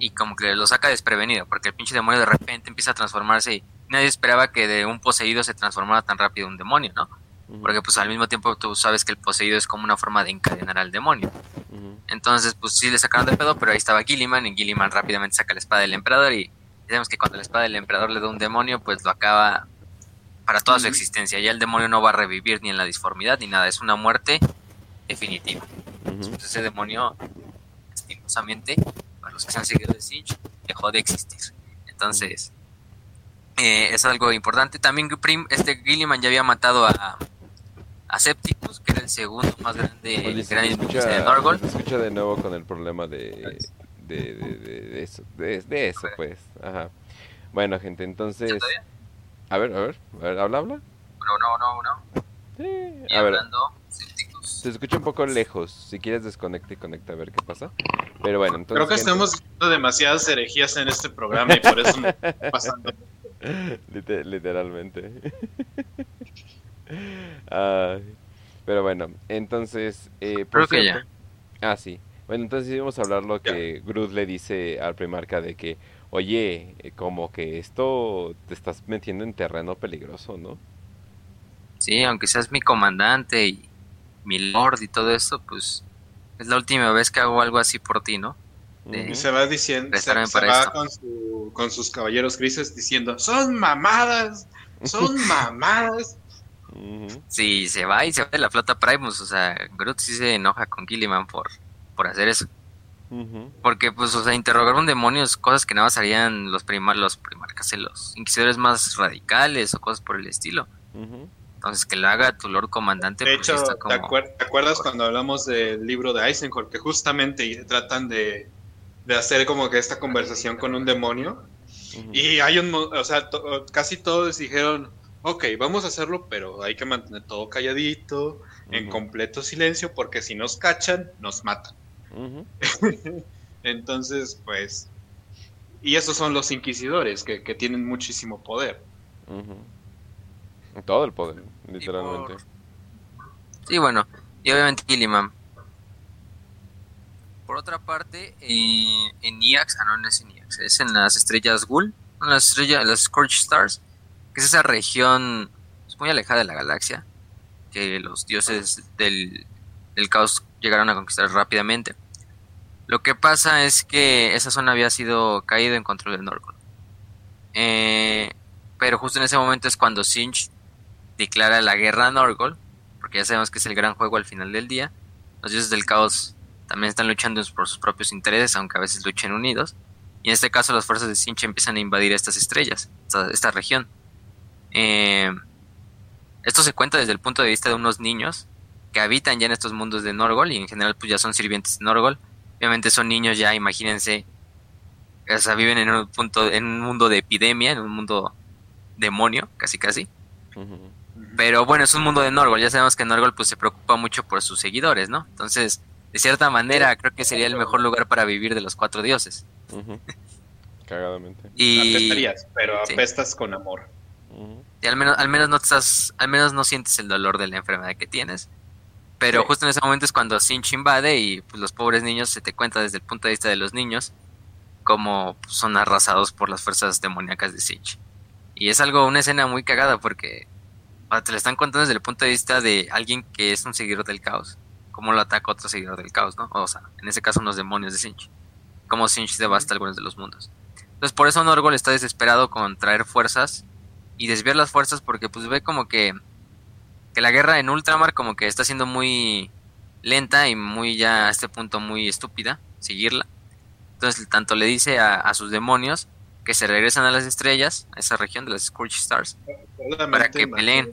Speaker 3: y como que lo saca desprevenido, porque el pinche demonio de repente empieza a transformarse y nadie esperaba que de un poseído se transformara tan rápido un demonio, ¿no? Porque pues al mismo tiempo tú sabes que el poseído es como una forma de encadenar al demonio. Entonces pues sí le sacaron de pedo, pero ahí estaba Gilliman y Gilliman rápidamente saca la espada del emperador y sabemos que cuando la espada del emperador le da un demonio pues lo acaba para toda su existencia. Ya el demonio no va a revivir ni en la disformidad ni nada, es una muerte definitiva. Entonces ese demonio, lastimosamente, para los que se han seguido de Sinch, dejó de existir. Entonces, eh, es algo importante. También este Gilliman ya había matado a, a Septicus, que era el segundo más grande
Speaker 1: de Norgol. Se escucha de nuevo con el problema de, de, de, eso, de, eso pues. Ajá. Bueno, gente, entonces... A ver, a ver, a ver, habla, habla.
Speaker 3: No, no, no, no.
Speaker 1: Sí, a ver. Se escucha un poco lejos. Si quieres desconecta y conecta a ver qué pasa. Pero bueno, entonces...
Speaker 2: Creo que estamos viendo demasiadas herejías en este programa y por eso me está pasando.
Speaker 1: literalmente. pero bueno, entonces... Eh,
Speaker 3: Creo que ya.
Speaker 1: Ah, sí. Bueno, entonces íbamos a hablar lo que Groot le dice al primarca de que, oye, eh, como que esto te estás metiendo en terreno peligroso, ¿no?
Speaker 3: Sí, aunque seas mi comandante y mi lord y todo eso, pues es la última vez que hago algo así por ti, ¿no?
Speaker 2: y se va diciendo, se, va con, con, sus caballeros grises diciendo, son mamadas, son mamadas.
Speaker 3: Sí, se va y se va de la flota Primus, o sea, Groot sí se enoja con Gilliman por, por hacer eso. Porque, pues, o sea, interrogar un demonio es cosas que nada más harían los primar, los primarcas, los inquisidores más radicales o cosas por el estilo. Entonces, que lo haga tu Lord Comandante.
Speaker 2: De pues, hecho, ¿te, acuerdas cuando hablamos del libro de Eisenhower? Que justamente tratan de, de hacer como que esta conversación con un demonio. Y hay un, o sea, casi todos dijeron, ok, vamos a hacerlo, pero hay que mantener todo calladito, en completo silencio, porque si nos cachan, nos matan. Entonces, pues, y esos son los inquisidores, que, tienen muchísimo poder.
Speaker 1: Todo el poder, literalmente.
Speaker 3: Sí, bueno, y obviamente Gilliman por otra parte, eh, en IAX, ah, no, es en IAX, es en las estrellas Ghoul, en las estrellas, las Scorch Stars, que es esa región muy alejada de la galaxia, que los dioses del, caos llegaron a conquistar rápidamente. Lo que pasa es que esa zona había sido caída en control de Norgol. Eh, pero justo en ese momento es cuando Sinch declara la guerra a Norgol, porque ya sabemos que es el gran juego al final del día. Los dioses del caos también están luchando por sus propios intereses, aunque a veces luchen unidos. Y en este caso las fuerzas de Sinch empiezan a invadir estas estrellas, esta, región. Eh, esto se cuenta desde el punto de vista de unos niños que habitan ya en estos mundos de Norgol y en general pues ya son sirvientes de Norgol. Obviamente son niños ya, imagínense, o sea, viven en un punto, en un mundo de epidemia, en un mundo demonio, casi casi. Pero bueno, es un mundo de Norgol, ya sabemos que Norgol pues se preocupa mucho por sus seguidores, ¿no? Entonces, de cierta manera, creo que sería el mejor lugar para vivir de los cuatro dioses.
Speaker 1: Cagadamente.
Speaker 2: Y... pero apestas con amor.
Speaker 3: Y al menos, al menos no estás, al menos no sientes el dolor de la enfermedad que tienes. Pero justo en ese momento es cuando Sinch invade y pues, los pobres niños se te cuenta desde el punto de vista de los niños cómo son arrasados por las fuerzas demoníacas de Sinch. Y es algo, una escena muy cagada porque te la están contando desde el punto de vista de alguien que es un seguidor del caos cómo lo ataca otro seguidor del caos, ¿no? O sea, en ese caso unos demonios de Sinch. Cómo Sinch devasta algunos de los mundos. Entonces por eso Norgol está desesperado con traer fuerzas y desviar las fuerzas porque pues ve como que, que la guerra en Ultramar como que está siendo muy lenta y muy ya a este punto muy estúpida seguirla. Entonces tanto le dice a, sus demonios que se regresan a las estrellas, a esa región de las Scorch Stars, para que peleen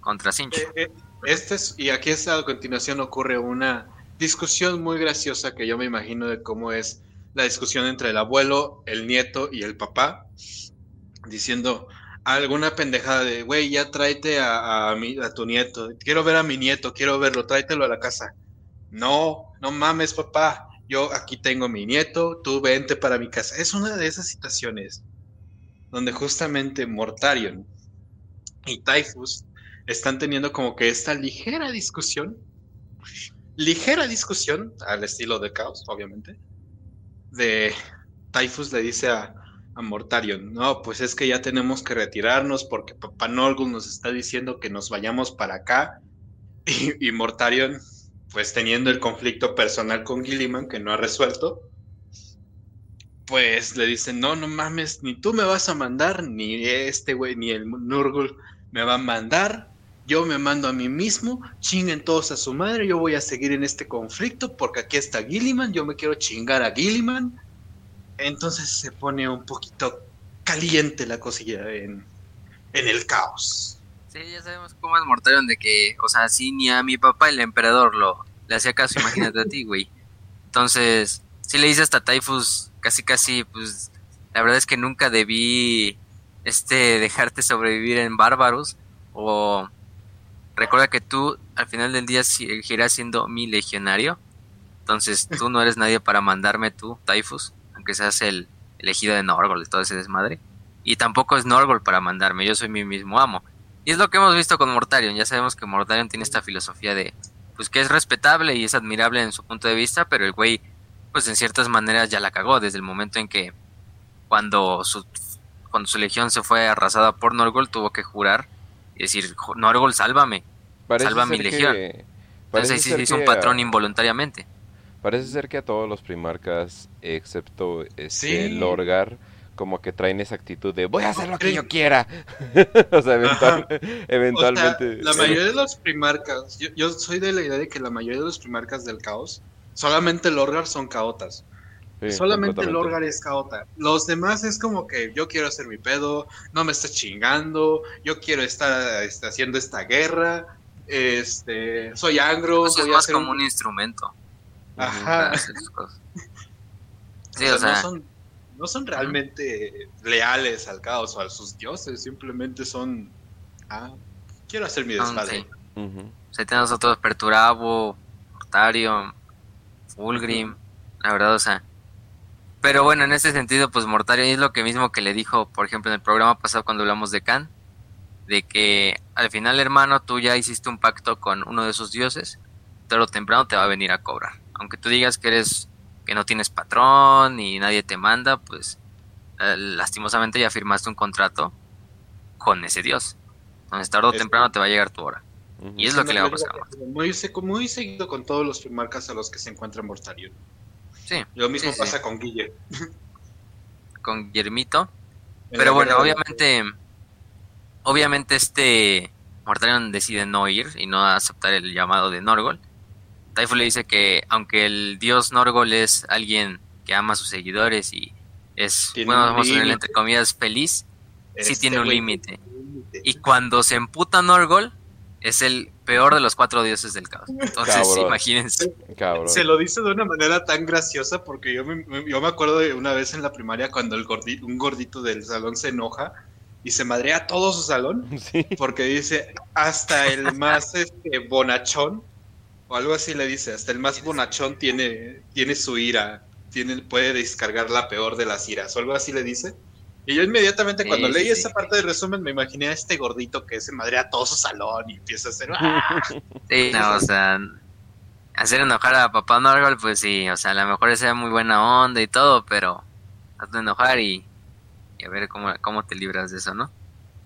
Speaker 3: contra Sinch. Eh,
Speaker 2: eh, este es, y aquí es, a continuación ocurre una discusión muy graciosa que yo me imagino de cómo es la discusión entre el abuelo, el nieto y el papá, diciendo alguna pendejada de, güey, ya tráete a, a, a tu nieto, quiero ver a mi nieto, quiero verlo, tráetelo a la casa. No, no mames, papá, yo aquí tengo mi nieto, tú vente para mi casa. Es una de esas situaciones donde justamente Mortarion y Typhus están teniendo como que esta ligera discusión, ligera discusión, al estilo de Caos, obviamente, de Typhus le dice a, a Mortarion, no, pues es que ya tenemos que retirarnos porque Papá Norgul nos está diciendo que nos vayamos para acá. Y, Mortarion, pues teniendo el conflicto personal con Gilliman que no ha resuelto, pues le dicen, no, no mames, ni tú me vas a mandar, ni este güey, ni el Nurgul me va a mandar, yo me mando a mí mismo, chinguen todos a su madre, yo voy a seguir en este conflicto porque aquí está Gilliman, yo me quiero chingar a Gilliman. Entonces se pone un poquito caliente la cosilla en, en el caos.
Speaker 3: Sí, ya sabemos cómo es Mortarion de que, o sea, si ni a mi papá el emperador lo le hacía caso, imagínate a ti, güey. Entonces, si le dices hasta Typhus, casi casi, pues, la verdad es que nunca debí, este, dejarte sobrevivir en bárbaros, o recuerda que tú al final del día seguirás siendo mi legionario. Entonces tú no eres nadie para mandarme tú, Typhus, aunque seas el elegido de Norgol, todo ese desmadre. Y tampoco es Norgol para mandarme, yo soy mi mismo amo. Y es lo que hemos visto con Mortarion. Ya sabemos que Mortarion tiene esta filosofía de, pues que es respetable y es admirable en su punto de vista, pero el güey, pues en ciertas maneras ya la cagó desde el momento en que cuando su, cuando su legión se fue arrasada por Norgol tuvo que jurar y decir, Norgol, sálvame. Salva mi legión. Entonces ahí sí se hizo un patrón involuntariamente.
Speaker 1: Parece ser que a todos los primarcas, excepto este Lorgar, como que traen esa actitud de voy a hacer lo que yo quiera. o sea, eventualmente.
Speaker 2: la mayoría de los primarcas, yo, soy de la idea de que la mayoría de los primarcas del caos, solamente Lorgar son caotas. Solamente Lorgar es caota. Los demás es como que yo quiero hacer mi pedo, no me estés chingando, yo quiero estar este, haciendo esta guerra, este, soy angro.
Speaker 3: es más como un... instrumento.
Speaker 2: Ajá. Sí, o, sea, no, son, no son realmente leales al caos o a sus dioses, simplemente son. Ah, quiero hacer mi desmadre.
Speaker 3: Sí. Uh tenemos otros Perturabo, Mortarion, Fulgrim, la verdad, o sea. Pero bueno, en ese sentido, pues Mortarion es lo que mismo que le dijo, por ejemplo, en el programa pasado cuando hablamos de Khan, de que al final, hermano, tú ya hiciste un pacto con uno de esos dioses, tarde o temprano te va a venir a cobrar. Aunque tú digas que eres que no tienes patrón y nadie te manda, pues eh, lastimosamente ya firmaste un contrato con ese dios. Entonces tarde o temprano te va a llegar tu hora. Y es lo que le va a pasar.
Speaker 2: Muy, muy seguido con todos los primarcas a los que se encuentra Mortario. Sí. Lo mismo pasa con Guille.
Speaker 3: Con Guillermito. Pero bueno, obviamente obviamente este Mortarion decide no ir y no aceptar el llamado de Norgol. Typhus le dice que aunque el dios Norgol es alguien que ama a sus seguidores y es, bueno, vamos a ponerle entre comillas, feliz, sí tiene un límite. Y cuando se emputa Norgol, es el peor de los cuatro dioses del caos. Entonces, imagínense.
Speaker 2: Se lo dice de una manera tan graciosa porque yo me, yo me acuerdo de una vez en la primaria cuando el un gordito del salón se enoja y se madrea todo su salón porque dice hasta el más este, bonachón o algo así le dice hasta el más bonachón tiene tiene su ira tiene puede descargar la peor de las iras o algo así le dice. Y yo inmediatamente cuando leí esa parte del resumen me imaginé a este gordito que se madrea todo su salón y empieza a hacer ¡ah!
Speaker 3: sí no o sea hacer enojar a papá Norval pues sí o sea a lo mejor sea muy buena onda y todo pero hazlo enojar y y a ver cómo, cómo te libras de eso, ¿no?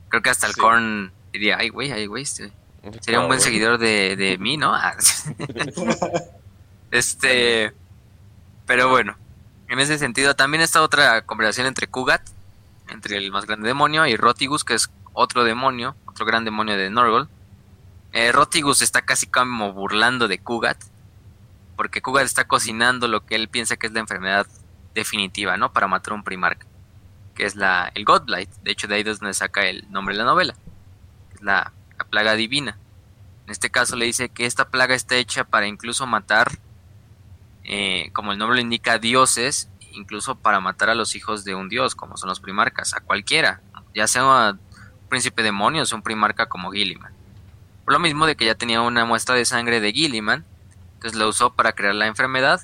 Speaker 3: Creo que hasta el Korn diría, ay, güey, ay, güey, este, sería un buen seguidor de, de mí, ¿no? Ah, este, pero bueno, en ese sentido también está otra conversación entre Kugat, entre el más grande demonio, y Rotigus, que es otro demonio, otro gran demonio de Norgol. Eh, Rotigus está casi como burlando de Kugat, porque Kugat está cocinando lo que él piensa que es la enfermedad definitiva, ¿no? Para matar a un primarca que es la, el Godblight. De hecho, de ahí es donde saca el nombre de la novela. Es la, plaga divina. En este caso le dice que esta plaga está hecha para incluso matar, eh, como el nombre lo indica, dioses, incluso para matar a los hijos de un dios, como son los primarcas, a cualquiera, ya sea un príncipe demonio o un primarca como Gilliman. Por lo mismo de que ya tenía una muestra de sangre de Gilliman, entonces la usó para crear la enfermedad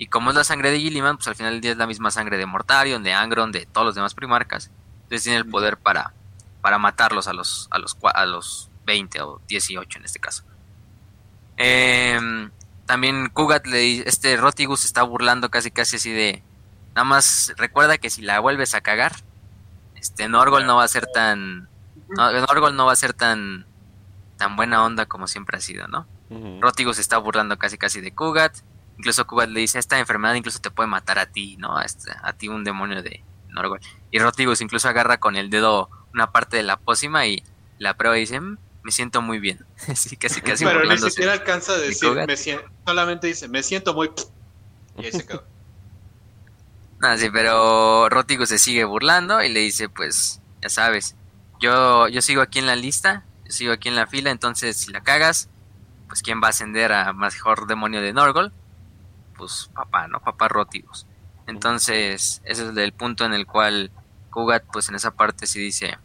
Speaker 3: y como es la sangre de Gilliman, pues al final del día es la misma sangre de Mortarion, de Angron, de todos los demás primarcas. Entonces tiene el poder para, para matarlos a los, a, los, a los 20 o 18 en este caso. Em, también Kugat, le, este Rotigus está burlando casi casi así de, nada más recuerda que si la vuelves a cagar, este Norgol no va a ser tan no, Norgol no va a ser tan tan buena onda como siempre ha sido, ¿no? Se está burlando casi casi de Kugat. Incluso Kugat le dice, esta enfermedad incluso te puede matar a ti, ¿no? A, este, a ti un demonio de Norgol. Y Rótigos incluso agarra con el dedo una parte de la pócima y la prueba y dice, mm, me siento muy bien.
Speaker 2: sí, casi, casi Pero ni siquiera alcanza a decir, me siento, solamente dice, me siento muy... Y ahí se quedó.
Speaker 3: Ah, sí, pero Rótigo se sigue burlando y le dice, pues, ya sabes, yo, yo sigo aquí en la lista, yo sigo aquí en la fila, entonces si la cagas, pues quién va a ascender a mejor demonio de Norgol, pues papá, ¿no? Papá Rótigos. Entonces, ese es el punto en el cual Kugat, pues en esa parte sí dice,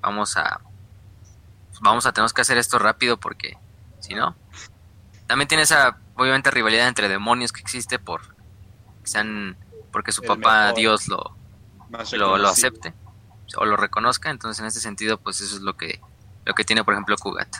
Speaker 3: vamos a, vamos a, tenemos que hacer esto rápido porque, si no, también tiene esa, obviamente, rivalidad entre demonios que existe por, sean, porque su papá Dios lo, lo, lo, acepte o lo reconozca, entonces en ese sentido, pues eso es lo que, lo que tiene, por ejemplo, Kugat.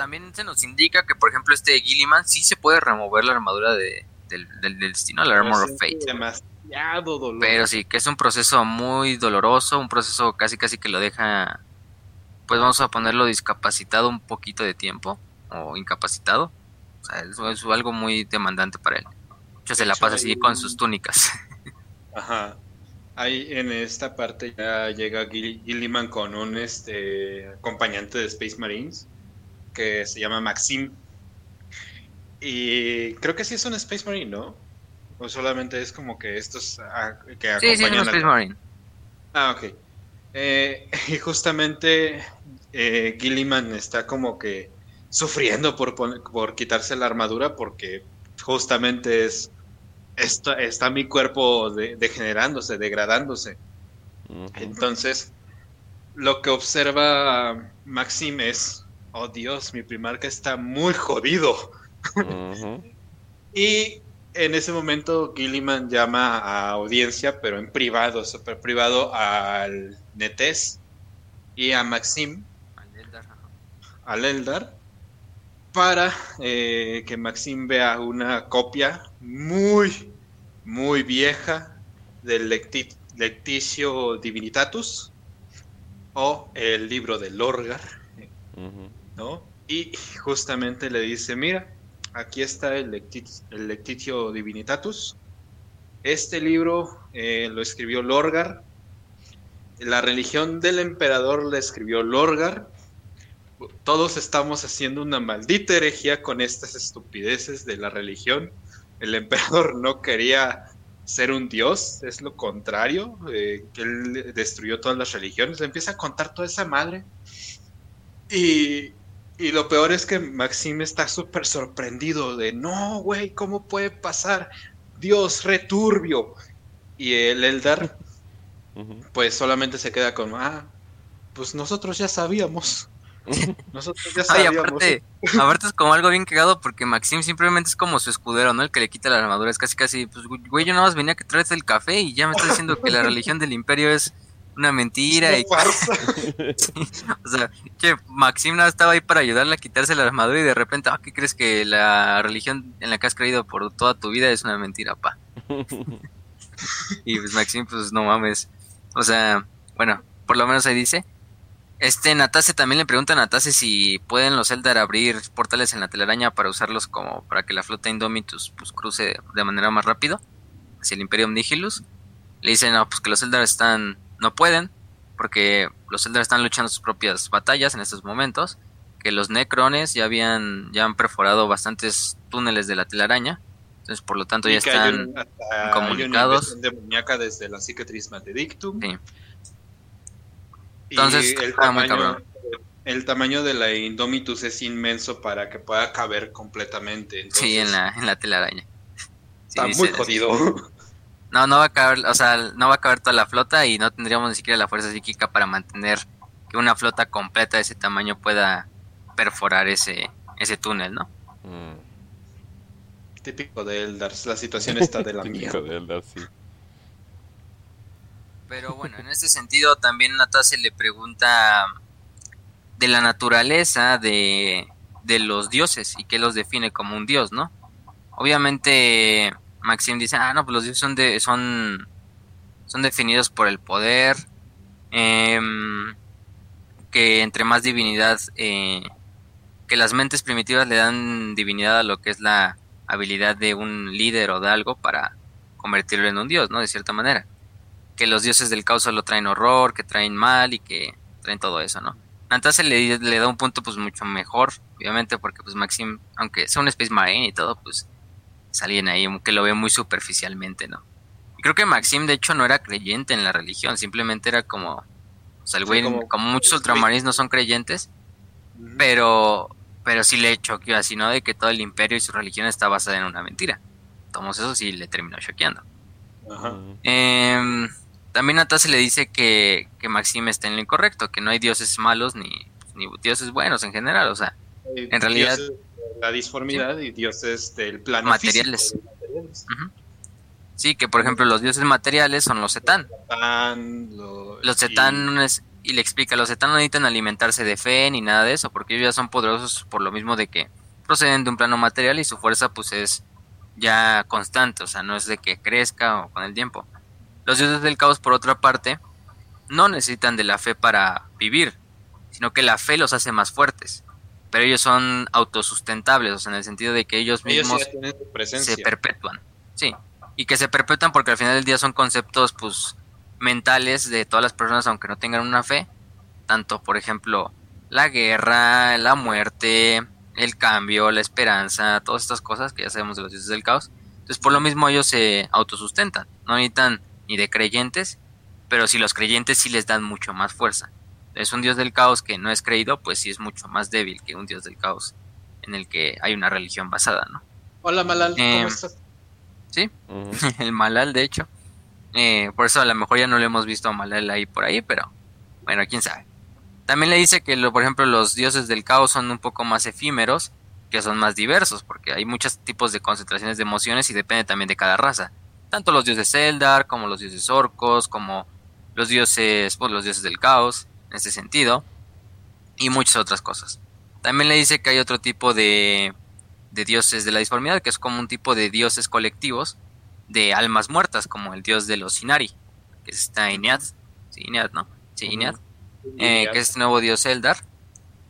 Speaker 3: También se nos indica que, por ejemplo, este Gilliman sí se puede remover la armadura de, del, del, destino, la Armor of Fate.
Speaker 2: Demasiado dolor.
Speaker 3: Pero sí, que es un proceso muy doloroso, un proceso casi casi que lo deja, pues vamos a ponerlo discapacitado un poquito de tiempo, o incapacitado. O sea, es, algo muy demandante para él. De se la pasa así con sus túnicas.
Speaker 2: Ajá. Ahí en esta parte ya llega Gilliman con un este acompañante de Space Marines que se llama Maxim. Y creo que sí es un Space Marine, ¿no? O solamente es como que estos ah, que
Speaker 3: acompañan Sí, sí, es un Space Marine.
Speaker 2: Ah, ok. Eh, y justamente eh, Gilliman está como que sufriendo por, por quitarse la armadura porque justamente es está, está mi cuerpo degenerándose, degradándose. Entonces, lo que observa Maxim es oh Dios, mi primarca está muy jodido. y en ese momento Gilliman llama a audiencia, pero en privado, súper privado, al Netes y a Maxim, al Eldar, para eh, que Maxim vea una copia muy, muy vieja del Lecticio Divinitatus o el libro de Lorgar. Y justamente le dice, mira, aquí está el, Lectitio Divinitatus. Este libro eh, lo escribió Lorgar. La religión del emperador la escribió Lorgar. Todos estamos haciendo una maldita herejía con estas estupideces de la religión. El emperador no quería ser un dios, es lo contrario, eh, él destruyó todas las religiones. Le empieza a contar toda esa madre. Y y lo peor es que Maxim está súper sorprendido de, no, güey, ¿cómo puede pasar? Dios, returbio. Y el Eldar, pues solamente se queda con, ah, pues nosotros ya sabíamos. Nosotros ya sabíamos.
Speaker 3: aparte, aparte, es como algo bien cagado porque Maxim simplemente es como su escudero, ¿no? El que le quita la armadura. Es casi, casi, pues, güey, yo nada más venía a que traes el café y ya me estás diciendo que la religión del imperio es una mentira. y... o sea, que Maxim no estaba ahí para ayudarle a quitarse la armadura y de repente, ah, ¿qué crees que la religión en la que has creído por toda tu vida es una mentira, pa? y pues Maxim, pues no mames. O sea, bueno, por lo menos ahí dice. Este Natase también le pregunta a Natase si pueden los Eldar abrir portales en la telaraña para usarlos como para que la flota Indomitus pues cruce de manera más rápido hacia el Imperium Nihilus. Le dicen, no, pues que los Eldar están no pueden, porque los Eldar están luchando sus propias batallas en estos momentos, que los Necrones ya habían ya han perforado bastantes túneles de la telaraña, entonces por lo tanto ya están comunicados.
Speaker 2: demoníaca desde la cicatriz maledictum.
Speaker 3: Sí. Entonces,
Speaker 2: el tamaño, el tamaño de la Indomitus es inmenso para que pueda caber completamente.
Speaker 3: sí, en la, en la telaraña.
Speaker 2: está muy jodido.
Speaker 3: No, no va a caber, o sea, no va a caber toda la flota y no tendríamos ni siquiera la fuerza psíquica para mantener que una flota completa de ese tamaño pueda perforar ese, ese túnel, ¿no? Mm.
Speaker 2: Típico de Eldars, la situación está de la mierda. de Eldar, sí.
Speaker 3: Pero bueno, en ese sentido también Natase le pregunta de la naturaleza de, de los dioses y qué los define como un dios, ¿no? obviamente Maxim dice, ah, no, pues los dioses son, de, son, son definidos por el poder, em, que entre más divinidad, eh, que las mentes primitivas le dan divinidad a lo que es la habilidad de un líder o de algo para convertirlo en un dios, ¿no? De cierta manera. Que los dioses del caos solo traen horror, que traen mal y que traen todo eso, ¿no? Entonces le, le da un punto pues mucho mejor, obviamente, porque pues Maxim, aunque sea un Space Marine y todo, pues es alguien ahí que lo ve muy superficialmente, ¿no? Y creo que Maxim de hecho no era creyente en la religión, simplemente era como, o sea, el güey, como, muchos ultramarines no son creyentes, pero, pero sí le choqueó así, ¿no? De que todo el imperio y su religión está basada en una mentira. Tomos eso sí le terminó choqueando. Ajá. Eh, también a se le dice que, que Maxim está en lo incorrecto, que no hay dioses malos ni, ni dioses buenos en general, o sea, en realidad...
Speaker 2: la disformidad y dioses del plano
Speaker 3: materiales. Sí, que por ejemplo los dioses materiales son los setán. los setán y... y le explica, los setán no necesitan alimentarse de fe ni nada de eso, porque ellos ya son poderosos por lo mismo de que proceden de un plano material y su fuerza pues es ya constante, o sea, no es de que crezca o con el tiempo. Los dioses del caos, por otra parte, no necesitan de la fe para vivir, sino que la fe los hace más fuertes. Pero ellos son autosustentables, o sea, en el sentido de que ellos mismos se perpetúan. Sí, y que se perpetúan porque al final del día son conceptos pues mentales de todas las personas aunque no tengan una fe, tanto por ejemplo la guerra, la muerte, el cambio, la esperanza, todas estas cosas que ya sabemos de los dioses del caos. Entonces por lo mismo ellos se autosustentan, no necesitan ni de creyentes, pero si los creyentes sí les dan mucho más fuerza. Es un dios del caos que no es creído, pues sí es mucho más débil que un dios del caos en el que hay una religión basada, ¿no?
Speaker 2: Hola Malal, ¿cómo em, estás?
Speaker 3: Sí, el Malal de hecho. Eh, por eso a lo mejor ya no le hemos visto a Malal ahí por ahí, pero bueno, quién sabe. También le dice que, por ejemplo, los dioses del caos son un poco más efímeros, que son más diversos, porque hay muchos tipos de concentraciones de emociones y depende también de cada raza tanto los dioses Eldar como los dioses orcos, como los dioses, pues, los dioses del caos, en ese sentido, y muchas otras cosas. También le dice que hay otro tipo de, de dioses de la disformidad, que es como un tipo de dioses colectivos de almas muertas, como el dios de los Inari, que está Inead, sí, Inead, ¿no? Sí, Inead, eh, que es este nuevo dios Eldar.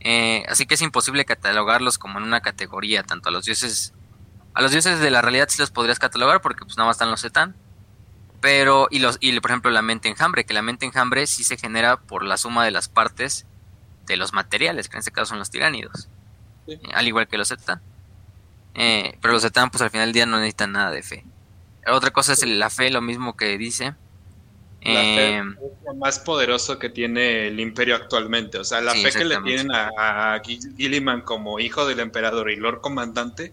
Speaker 3: Eh, así que es imposible catalogarlos como en una categoría, tanto a los dioses a los dioses de la realidad sí los podrías catalogar porque pues nada más están los Setán. Pero, y los, y por ejemplo la mente enjambre, que la mente enjambre sí se genera por la suma de las partes de los materiales, que en este caso son los tiránidos. Eh, al igual que los Setán. Eh, pero los Setán pues al final del día no necesitan nada de fe. Otra cosa es la fe, lo mismo que dice.
Speaker 2: La fe eh, es lo más poderoso que tiene el imperio actualmente. O sea, la fe que le tienen a, a Gilliman como hijo del emperador y Lord Comandante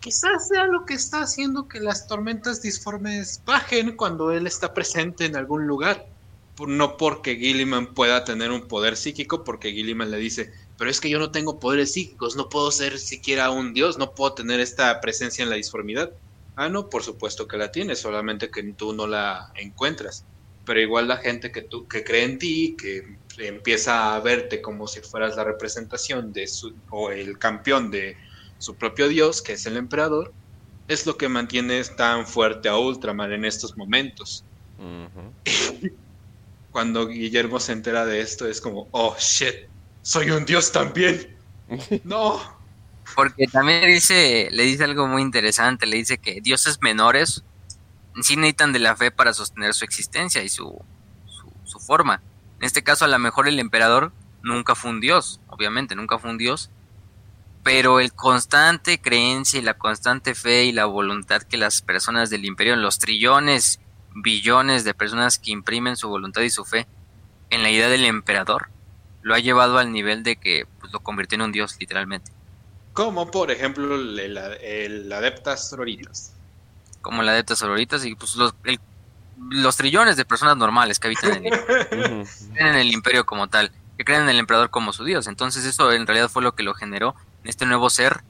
Speaker 2: quizás sea lo que está haciendo que las tormentas disformes bajen cuando él está presente en algún lugar. No porque Gilliman pueda tener un poder psíquico, porque Gilliman le dice, pero es que yo no tengo poderes psíquicos, no puedo ser siquiera un dios, no puedo tener esta presencia en la disformidad. Ah, no, por supuesto que la tienes, solamente que tú no la encuentras. Pero igual la gente que tú que cree en ti, que empieza a verte como si fueras la representación de su, o el campeón de su propio dios, que es el emperador, es lo que mantiene tan fuerte a Ultraman en estos momentos. Cuando Guillermo se entera de esto es como, oh shit, soy un dios también. no.
Speaker 3: Porque también le dice, le dice algo muy interesante, le dice que dioses menores sí necesitan de la fe para sostener su existencia y su, su, su forma. En este caso, a lo mejor el emperador nunca fue un dios, obviamente, nunca fue un dios, pero el constante creencia y la constante fe y la voluntad que las personas del imperio, los trillones, billones de personas que imprimen su voluntad y su fe en la idea del emperador, lo ha llevado al nivel de que pues, lo convirtió en un dios literalmente.
Speaker 2: Como por ejemplo el, el Adeptas Sororitas.
Speaker 3: Como el Adeptas Sororitas y pues los, los trillones de personas normales que habitan en el, en el imperio como tal, que creen en el emperador como su dios. Entonces eso en realidad fue lo que lo generó este nuevo ser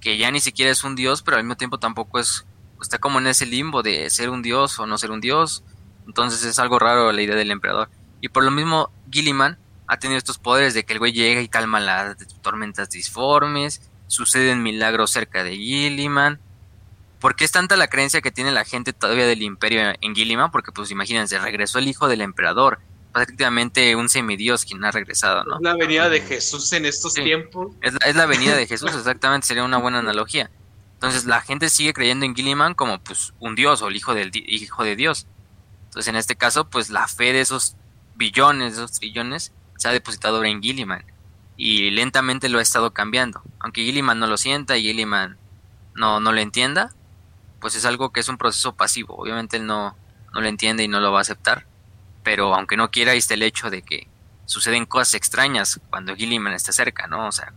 Speaker 3: que ya ni siquiera es un dios, pero al mismo tiempo tampoco es, está como en ese limbo de ser un dios o no ser un dios. Entonces es algo raro la idea del emperador. Y por lo mismo, Gilliman ha tenido estos poderes de que el güey llega y calma las tormentas disformes, suceden milagros cerca de Gilliman, ¿Por qué es tanta la creencia que tiene la gente todavía del imperio en Gilliman? Porque pues imagínense, regresó el hijo del emperador, prácticamente un semidios quien ha regresado, ¿no?
Speaker 2: La venida de Jesús en estos tiempos.
Speaker 3: Es la, es la venida de Jesús, exactamente, sería una buena analogía. Entonces la gente sigue creyendo en Gilliman como pues un dios o el hijo del hijo de Dios. Entonces en este caso pues la fe de esos billones, de esos trillones se ha depositado en Gilliman y lentamente lo ha estado cambiando. Aunque Gilliman no lo sienta y Gilliman no, no lo entienda, pues es algo que es un proceso pasivo. Obviamente él no, no lo entiende y no lo va a aceptar, pero aunque no quiera, ahí está el hecho de que suceden cosas extrañas cuando Gilliman está cerca, ¿no? O sea,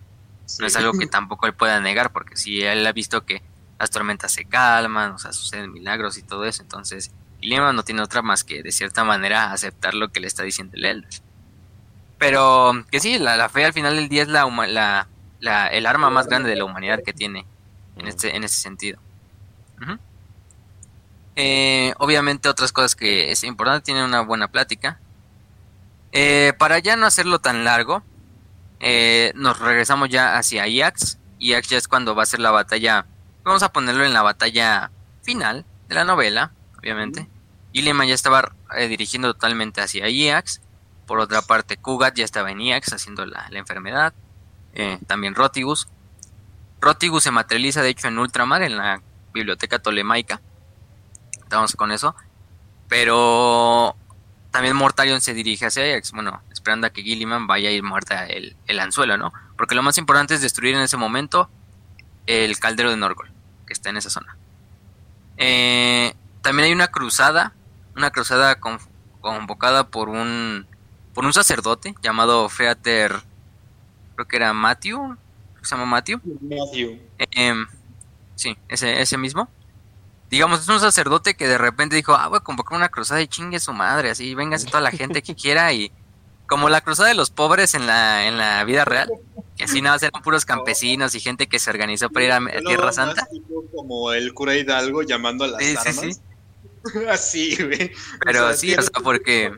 Speaker 3: no es algo que tampoco él pueda negar, porque si él ha visto que las tormentas se calman, o sea, suceden milagros y todo eso, entonces Gilliman no tiene otra más que de cierta manera aceptar lo que le está diciendo el Elder. Pero que sí, la, fe al final del día es la, la, la, el arma más grande de la humanidad que tiene en este, en ese sentido. Eh, obviamente otras cosas que es importante, tienen una buena plática. Eh, para ya no hacerlo tan largo, eh, nos regresamos ya hacia Iax. Iax ya es cuando va a ser la batalla, vamos a ponerlo en la batalla final de la novela, obviamente. Gilliman ya estaba dirigiendo totalmente hacia Iax. Por otra parte, Kugat ya estaba en Iax haciendo la, la enfermedad. también Rotigus. Rotigus se materializa de hecho en Ultramar, en la biblioteca tolemaica. Con eso. Pero también Mortarion se dirige hacia Ajax, bueno, esperando a que Gilliman vaya a ir muerta el, el, anzuelo, ¿no? Porque lo más importante es destruir en ese momento el caldero de Norgol, que está en esa zona. Eh, también hay una cruzada, una cruzada convocada por un por un sacerdote llamado Feater, creo que era Matthew, se llama Matthew.
Speaker 2: Matthew.
Speaker 3: Eh, sí, ese, ese mismo. Digamos, es un sacerdote que de repente dijo, ah, voy a convocar una cruzada y chingue su madre, así, véngase toda la gente que quiera y como la cruzada de los pobres en la, en la vida real, que así nada, eran puros campesinos y gente que se organizó para ir a, a Tierra Santa.
Speaker 2: Como el cura Hidalgo llamando a las
Speaker 3: Sí, sí,
Speaker 2: armas.
Speaker 3: sí.
Speaker 2: Así, güey.
Speaker 3: Pero
Speaker 2: O sea,
Speaker 3: sí, o sea, porque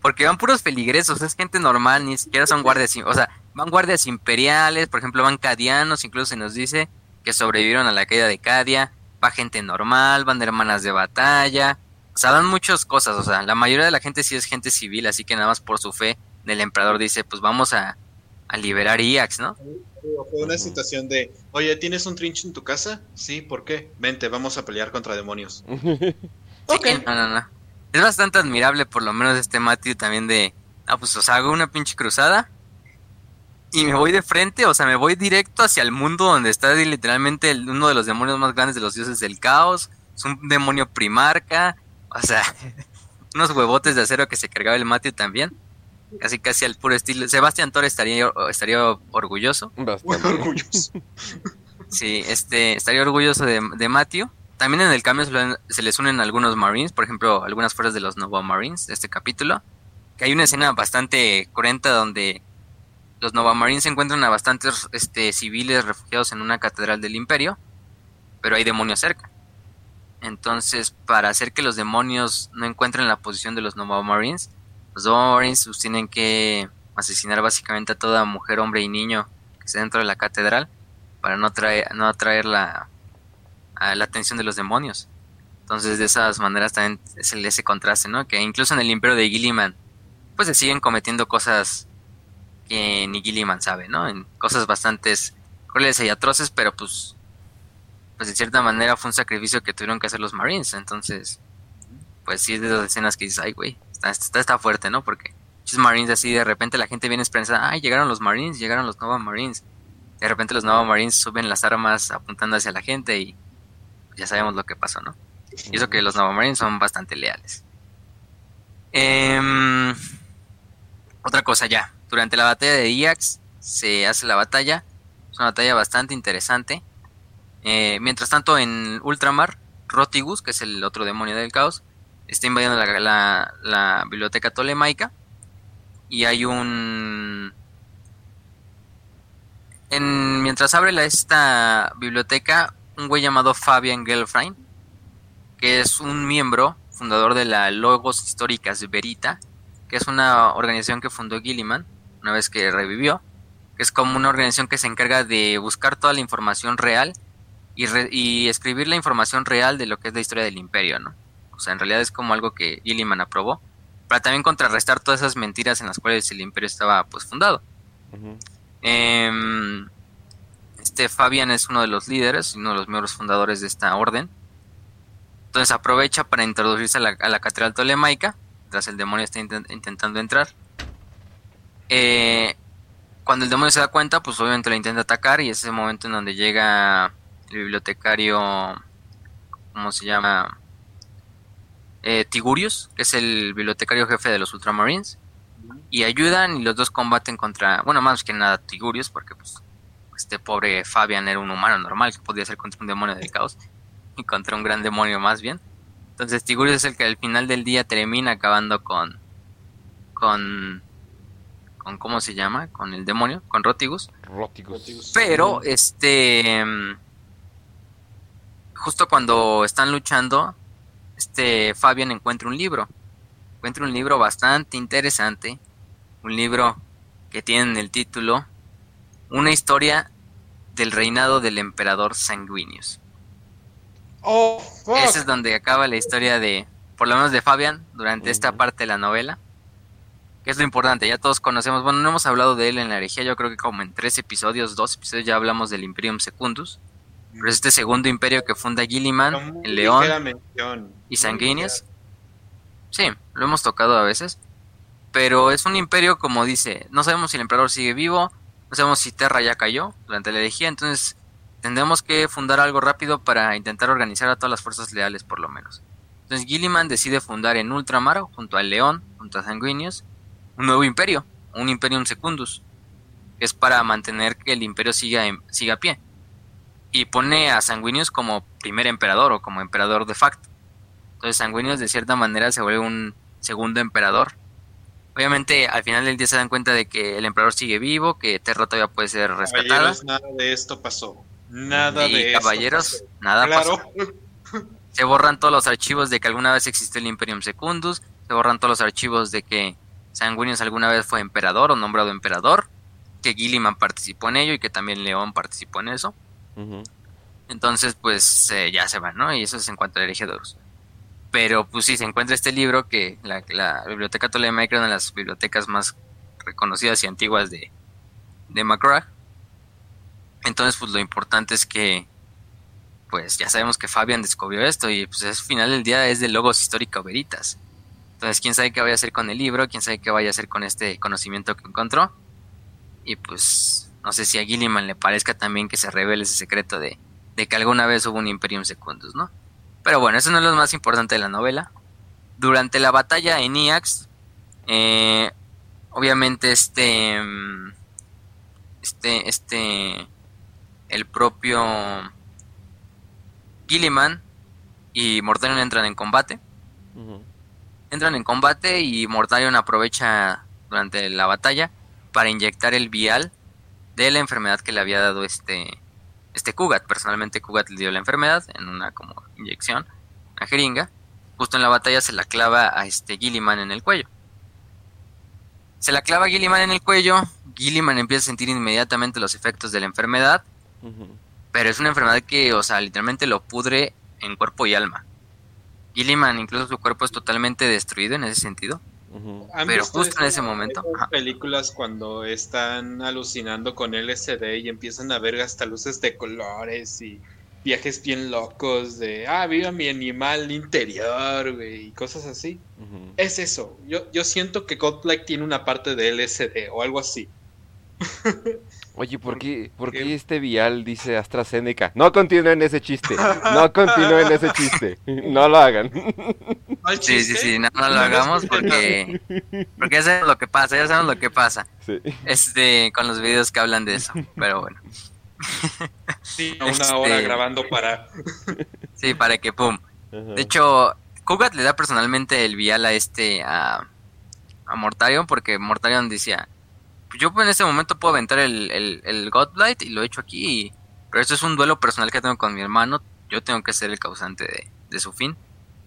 Speaker 3: porque van puros feligresos, es gente normal, ni siquiera son guardias, o sea, van guardias imperiales, por ejemplo, van cadianos, incluso se nos dice que sobrevivieron a la caída de Cadia, va gente normal, van de hermanas de batalla, o sea, dan muchas cosas, o sea, la mayoría de la gente sí es gente civil, así que nada más por su fe el emperador dice, pues vamos a, a liberar Iax, ¿no?
Speaker 2: Fue una situación de, oye, ¿tienes un trinche en tu casa? Sí, ¿por qué? Vente, vamos a pelear contra demonios. Ok.
Speaker 3: No, no, no. Es bastante admirable, por lo menos este Matthew también de, ah, pues, o sea, hago una pinche cruzada y me voy de frente, o sea, me voy directo hacia el mundo donde está literalmente el- uno de los demonios más grandes de los dioses del caos, es un demonio primarca, o sea, unos huevotes de acero que se cargaba el Matthew también, casi casi al puro estilo. Sebastián Torres estaría, estaría orgulloso.
Speaker 1: Bastante.
Speaker 2: orgulloso.
Speaker 3: Sí, este, estaría orgulloso de, de Matthew. También en el cambio se les unen algunos Marines, por ejemplo, algunas fuerzas de los Nova Marines de este capítulo. Que hay una escena bastante cruenta donde los Nova Marines se encuentran a bastantes este, civiles refugiados en una catedral del Imperio, pero hay demonios cerca. Entonces, para hacer que los demonios no encuentren la posición de los Nova Marines, los Nova Marines pues, tienen que asesinar básicamente a toda mujer, hombre y niño que esté dentro de la catedral para no no atraer la atención de los demonios. Entonces, de esas maneras también es el, ese contraste, ¿no? Que incluso en el imperio de Gilliman, pues se siguen cometiendo cosas que ni Gilliman sabe, ¿no? En cosas bastante crueles y atroces, pero pues, pues de cierta manera fue un sacrificio que tuvieron que hacer los Marines. Entonces, pues sí es de esas escenas que dices, ay, güey, está, está, está fuerte, ¿no? Porque muchos Marines así, de repente la gente viene esperanzada, ay, llegaron los Marines, llegaron los Nova Marines. De repente los Nova Marines suben las armas apuntando hacia la gente y ya sabemos lo que pasó, ¿no? Y eso que los Nova Marines son bastante leales. Em, otra cosa ya, durante la batalla de Iax se hace la batalla, es una batalla bastante interesante. Eh, mientras tanto en Ultramar, Rotigus, que es el otro demonio del caos, está invadiendo la, biblioteca tolemaica y hay un... En, mientras abre esta biblioteca, un güey llamado Fabian Gelfrein, que es un miembro fundador de la Logos Históricas Verita, que es una organización que fundó Gilliman una vez que revivió, que es como una organización que se encarga de buscar toda la información real y, y escribir la información real de lo que es la historia del imperio, ¿no? O sea, en realidad es como algo que Gilliman aprobó, para también contrarrestar todas esas mentiras en las cuales el imperio estaba pues fundado. Em, este Fabian es uno de los líderes, uno de los miembros fundadores de esta orden. Entonces aprovecha para introducirse a la, catedral tolemaica, tras el demonio está intentando entrar. Eh, cuando el demonio se da cuenta, pues obviamente lo intenta atacar y es ese momento en donde llega el bibliotecario, ¿cómo se llama? Eh, Tigurius, que es el bibliotecario jefe de los Ultramarines, y ayudan y los dos combaten contra, bueno, más que nada Tigurius, porque pues este pobre Fabian era un humano normal que podía ser contra un demonio del caos y contra un gran demonio más bien. Entonces Tigurius es el que al final del día termina acabando con con con cómo se llama, con el demonio, con Rotigus.
Speaker 1: Rotigus.
Speaker 3: Pero este justo cuando están luchando, este Fabian encuentra un libro. Encuentra un libro bastante interesante, un libro que tiene el título una historia del reinado del emperador Sanguinius.
Speaker 2: Oh,
Speaker 3: Ese es donde acaba la historia de, por lo menos de Fabian, durante esta parte de la novela. Que es lo importante, ya todos conocemos, bueno, no hemos hablado de él en la herejía, yo creo que como en tres episodios, dos episodios ya hablamos del Imperium Secundus. Pero es este segundo imperio que funda Gilliman, el León y Sanguinius. Sí, lo hemos tocado a veces. Pero es un imperio, como dice, no sabemos si el emperador sigue vivo, no sabemos si Terra ya cayó durante la herejía, entonces tendremos que fundar algo rápido para intentar organizar a todas las fuerzas leales por lo menos. Entonces Gilliman decide fundar en Ultramar, junto al León, junto a Sanguinius, un nuevo imperio, un Imperium Secundus, que es para mantener que el imperio siga, siga a pie. Y pone a Sanguinius como primer emperador o como emperador de facto. Entonces Sanguinius de cierta manera se vuelve un segundo emperador Obviamente, al final del día se dan cuenta de que el emperador sigue vivo, que Terra todavía puede ser rescatada.
Speaker 2: Caballeros, nada de esto pasó. Nada y de
Speaker 3: caballeros, nada pasó. Se borran todos los archivos de que alguna vez existió el Imperium Secundus, se borran todos los archivos de que Sanguinius alguna vez fue emperador o nombrado emperador, que Gilliman participó en ello y que también León participó en eso. Entonces, pues eh, ya se van, ¿no? Y eso es en cuanto a de pero pues sí, se encuentra este libro que la, la Biblioteca Tolemaica es una de las bibliotecas más reconocidas y antiguas de, de McGrath. Entonces, pues lo importante es que, pues ya sabemos que Fabian descubrió esto y pues al final del día es de Logos Histórico Veritas. Entonces, quién sabe qué vaya a hacer con el libro, quién sabe qué vaya a hacer con este conocimiento que encontró. Y pues, no sé si a Gilliman le parezca también que se revele ese secreto de, de que alguna vez hubo un Imperium Secundus, ¿no? Pero bueno, eso no es lo más importante de la novela. Durante la batalla en Iax, eh, obviamente este, este, este, el propio Gilliman y Mortarion entran en combate. Entran en combate y Mortarion aprovecha durante la batalla para inyectar el vial de la enfermedad que le había dado este este Kugat. Personalmente Kugat le dio la enfermedad en una como inyección, una jeringa. Justo en la batalla se la clava a este Gilliman en el cuello. Se la clava a Gilliman en el cuello. Gilliman empieza a sentir inmediatamente los efectos de la enfermedad. Pero es una enfermedad que, o sea, literalmente lo pudre en cuerpo y alma. Gilliman, incluso su cuerpo es totalmente destruido en ese sentido. Pero justo en ese momento.
Speaker 2: películas cuando están alucinando con LSD y empiezan a ver hasta luces de colores y viajes bien locos de, ah, viva mi animal interior, güey, y cosas así. Es eso. Yo, yo siento que Godlike tiene una parte de LSD o algo así.
Speaker 1: Oye, ¿por qué, ¿por qué este vial dice AstraZeneca? No continúen ese chiste. No continúen ese chiste. No lo hagan.
Speaker 3: Sí, sí, sí, no, lo hagamos porque, porque ya sabemos lo que pasa, ya sabemos lo que pasa. Sí. Este, con los videos que hablan de eso, pero bueno.
Speaker 2: Sí, una hora este, grabando para...
Speaker 3: Sí, para que pum. De hecho, Kugat le da personalmente el vial a este, a, a Mortarion, porque Mortarion decía, yo en este momento puedo aventar el, el, Godblight y lo he hecho aquí, pero esto es un duelo personal que tengo con mi hermano, yo tengo que ser el causante de, su fin.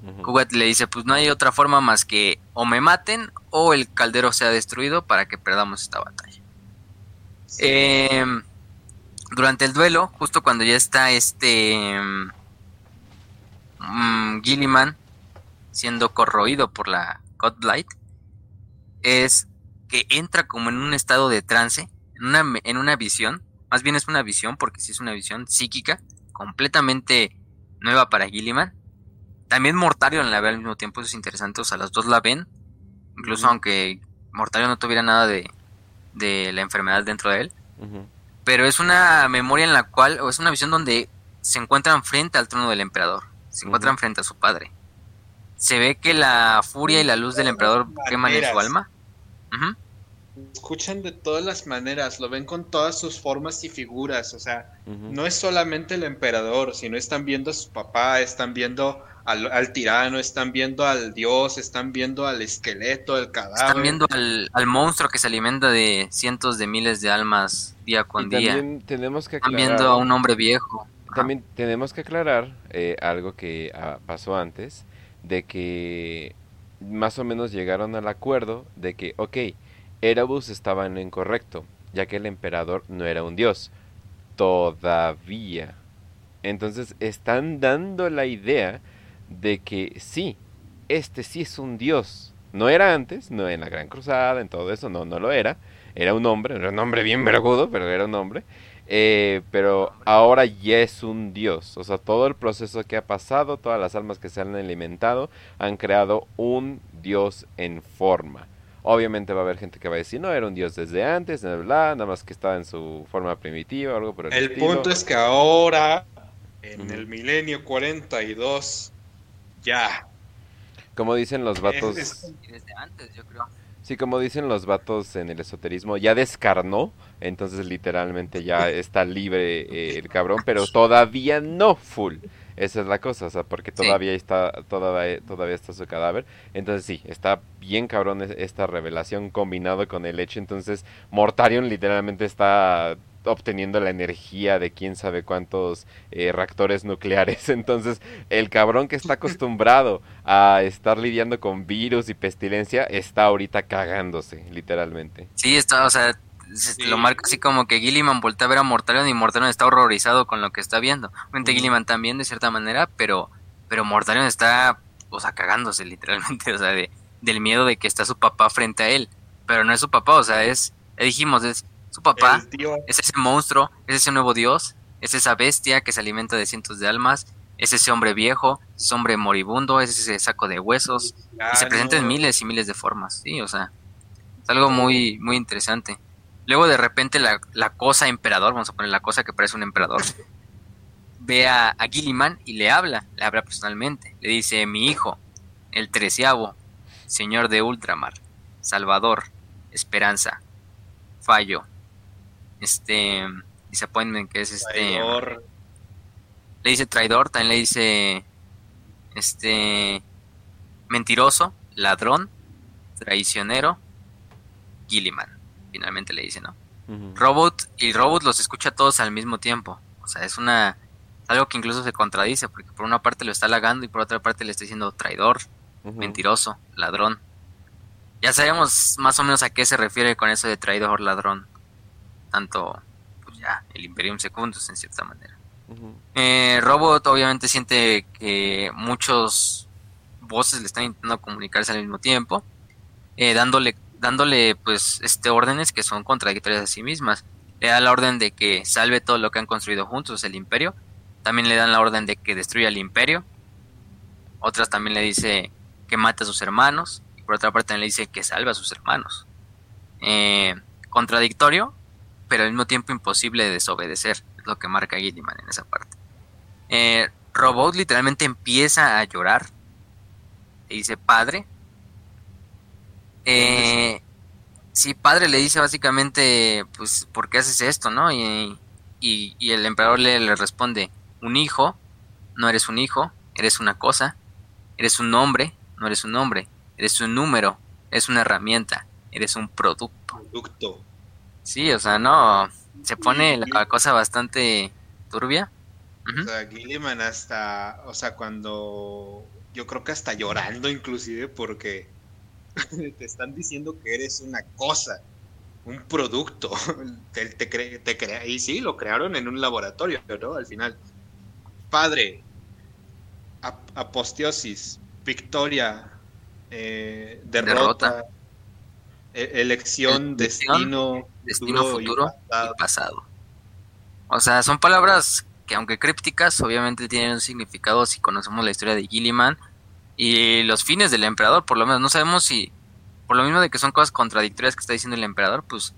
Speaker 3: Uh le dice, pues no hay otra forma más que o me maten o el caldero sea destruido para que perdamos esta batalla. Em, durante el duelo, justo cuando ya está este um, Gilliman siendo corroído por la Godblight, es que entra como en un estado de trance, en una, en una visión, más bien es una visión, porque sí es una visión psíquica, completamente nueva para Gilliman. También Mortario la ve al mismo tiempo, eso es interesante, o sea, las dos la ven, incluso aunque Mortario no tuviera nada de, de la enfermedad dentro de él. Pero es una memoria en la cual, o es una visión donde se encuentran frente al trono del emperador, se encuentran frente a su padre. Se ve que la furia y la luz del emperador queman en su alma.
Speaker 2: Escuchan de todas las maneras, lo ven con todas sus formas y figuras, o sea, no es solamente el emperador, sino están viendo a su papá, están viendo al, tirano, están viendo al dios, están viendo al esqueleto, el cadáver.
Speaker 3: Están viendo al, monstruo que se alimenta de cientos de miles de almas día con día.
Speaker 1: También tenemos que
Speaker 3: Están viendo a un hombre viejo.
Speaker 1: También tenemos que aclarar eh, algo que ah, pasó antes, de que más o menos llegaron al acuerdo de que, ok, Erebus estaba en lo incorrecto, ya que el emperador no era un dios. Todavía. Entonces están dando la idea de que sí, este sí es un dios. No era antes, no en la Gran Cruzada, en todo eso, no, no lo era. Era un hombre, era un hombre bien vergudo, pero era un hombre. Eh, pero ahora ya es un dios. O sea, todo el proceso que ha pasado, todas las almas que se han alimentado, han creado un dios en forma. Obviamente va a haber gente que va a decir, no, era un dios desde antes, nada más que estaba en su forma primitiva o algo por el
Speaker 2: El punto es que ahora, en el milenio 42, ya.
Speaker 1: Como dicen los vatos.
Speaker 3: Desde antes, yo creo.
Speaker 1: Sí, como dicen los vatos en el esoterismo, ya descarnó, entonces literalmente ya está libre eh, el cabrón, pero todavía no full. Esa es la cosa, o sea, porque todavía está todavía, todavía está su cadáver. Entonces sí, está bien cabrón esta revelación combinado con el hecho. Entonces Mortarion literalmente está obteniendo la energía de quién sabe cuántos eh, reactores nucleares. Entonces, el cabrón que está acostumbrado a estar lidiando con virus y pestilencia está ahorita cagándose, literalmente.
Speaker 3: Sí, está, o sea, lo marca así como que Gilliman voltea a ver a Mortarion y Mortarion está horrorizado con lo que está viendo. Obviamente Gilliman también de cierta manera, pero pero Mortarion está, o sea, cagándose literalmente, o sea, de, del miedo de que está su papá frente a él. Pero no es su papá, o sea, es, dijimos, es su papá es ese monstruo, es ese nuevo dios, es esa bestia que se alimenta de cientos de almas, es ese hombre viejo, es ese hombre moribundo, es ese saco de huesos, y se presenta en miles y miles de formas, sí, o sea, es algo muy, muy interesante. Luego de repente la, cosa emperador, vamos a poner la cosa que parece un emperador, ve a, a Gilliman y le habla, le habla personalmente, le dice, mi hijo, el treceavo, señor de Ultramar, Salvador, Esperanza, Fallo, este disappointment que es este le dice traidor también le dice este mentiroso ladrón traicionero Gilliman finalmente le dice no robot y robot los escucha todos al mismo tiempo. O sea es una algo que incluso se contradice porque por una parte lo está halagando y por otra parte le está diciendo traidor mentiroso ladrón. Ya sabemos más o menos a qué se refiere con eso de traidor ladrón. Tanto pues ya el Imperium Secundus en cierta manera. Eh, Robot obviamente siente que muchos voces le están intentando comunicarse al mismo tiempo, eh, dándole, dándole pues este órdenes que son contradictorias a sí mismas. Le da la orden de que salve todo lo que han construido juntos, el imperio. También le dan la orden de que destruya el imperio. Otras también le dice que mate a sus hermanos. Y por otra parte también le dice que salve a sus hermanos. Eh, contradictorio, pero al mismo tiempo imposible de desobedecer, es lo que marca Gilliman en esa parte. Eh, Robot literalmente empieza a llorar y dice, padre. Eh, sí, padre le dice básicamente, pues, ¿por qué haces esto, no? Y, y, el emperador le, le, responde, un hijo, no eres un hijo, eres una cosa, eres un hombre, no eres un hombre, eres un número, eres una herramienta, eres un producto.
Speaker 2: Producto.
Speaker 3: Sí, o sea, no, se pone la cosa bastante turbia.
Speaker 2: O sea, Gilliman hasta, o sea, cuando yo creo que hasta llorando inclusive porque te están diciendo que eres una cosa, un producto. te, te, crea, y sí, lo crearon en un laboratorio, ¿no? Al final. Padre, aposteosis, victoria, eh, derrota, e, elección, destino,
Speaker 3: destino futuro, y pasado. O sea, son palabras que aunque crípticas, obviamente tienen un significado si conocemos la historia de Gilliman y los fines del emperador, por lo menos no sabemos si, por lo mismo de que son cosas contradictorias que está diciendo el emperador, pues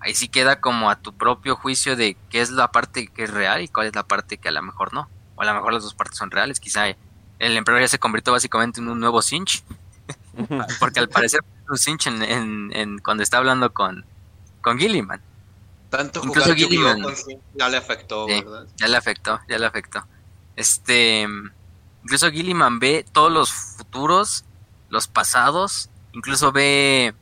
Speaker 3: ahí sí queda como a tu propio juicio de qué es la parte que es real y cuál es la parte que a lo mejor no. O a lo mejor las dos partes son reales, quizá el emperador ya se convirtió básicamente en un nuevo Sinch, porque al parecer un Sinch en, cuando está hablando con, con Gilliman.
Speaker 2: Tanto Incluso Gilliman ya le afectó, ¿verdad?
Speaker 3: Ya le afectó, ya le afectó. Este, incluso Gilliman ve todos los futuros, los pasados, incluso ve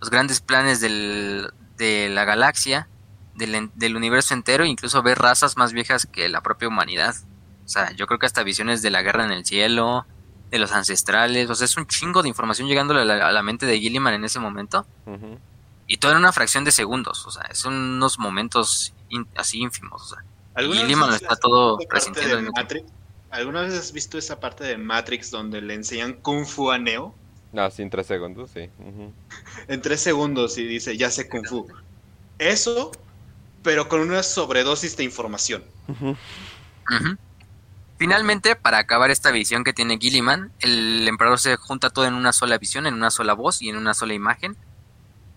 Speaker 3: los grandes planes del, de la galaxia, del, del universo entero, incluso ve razas más viejas que la propia humanidad. O sea, yo creo que hasta visiones de la guerra en el cielo, de los ancestrales, o sea, es un chingo de información llegándole a la, mente de Gilliman en ese momento. Y todo en una fracción de segundos, o sea, son unos momentos así ínfimos, o sea. Y lo está todo resintiendo.
Speaker 2: ¿Alguna vez has visto esa parte de Matrix donde le enseñan Kung Fu a Neo?
Speaker 1: No, sí, en tres segundos, sí.
Speaker 2: En tres segundos y dice, ya sé Kung Fu. Eso, pero con una sobredosis de información.
Speaker 3: Finalmente, para acabar esta visión que tiene Gilliman, el emperador se junta todo en una sola visión, en una sola voz y en una sola imagen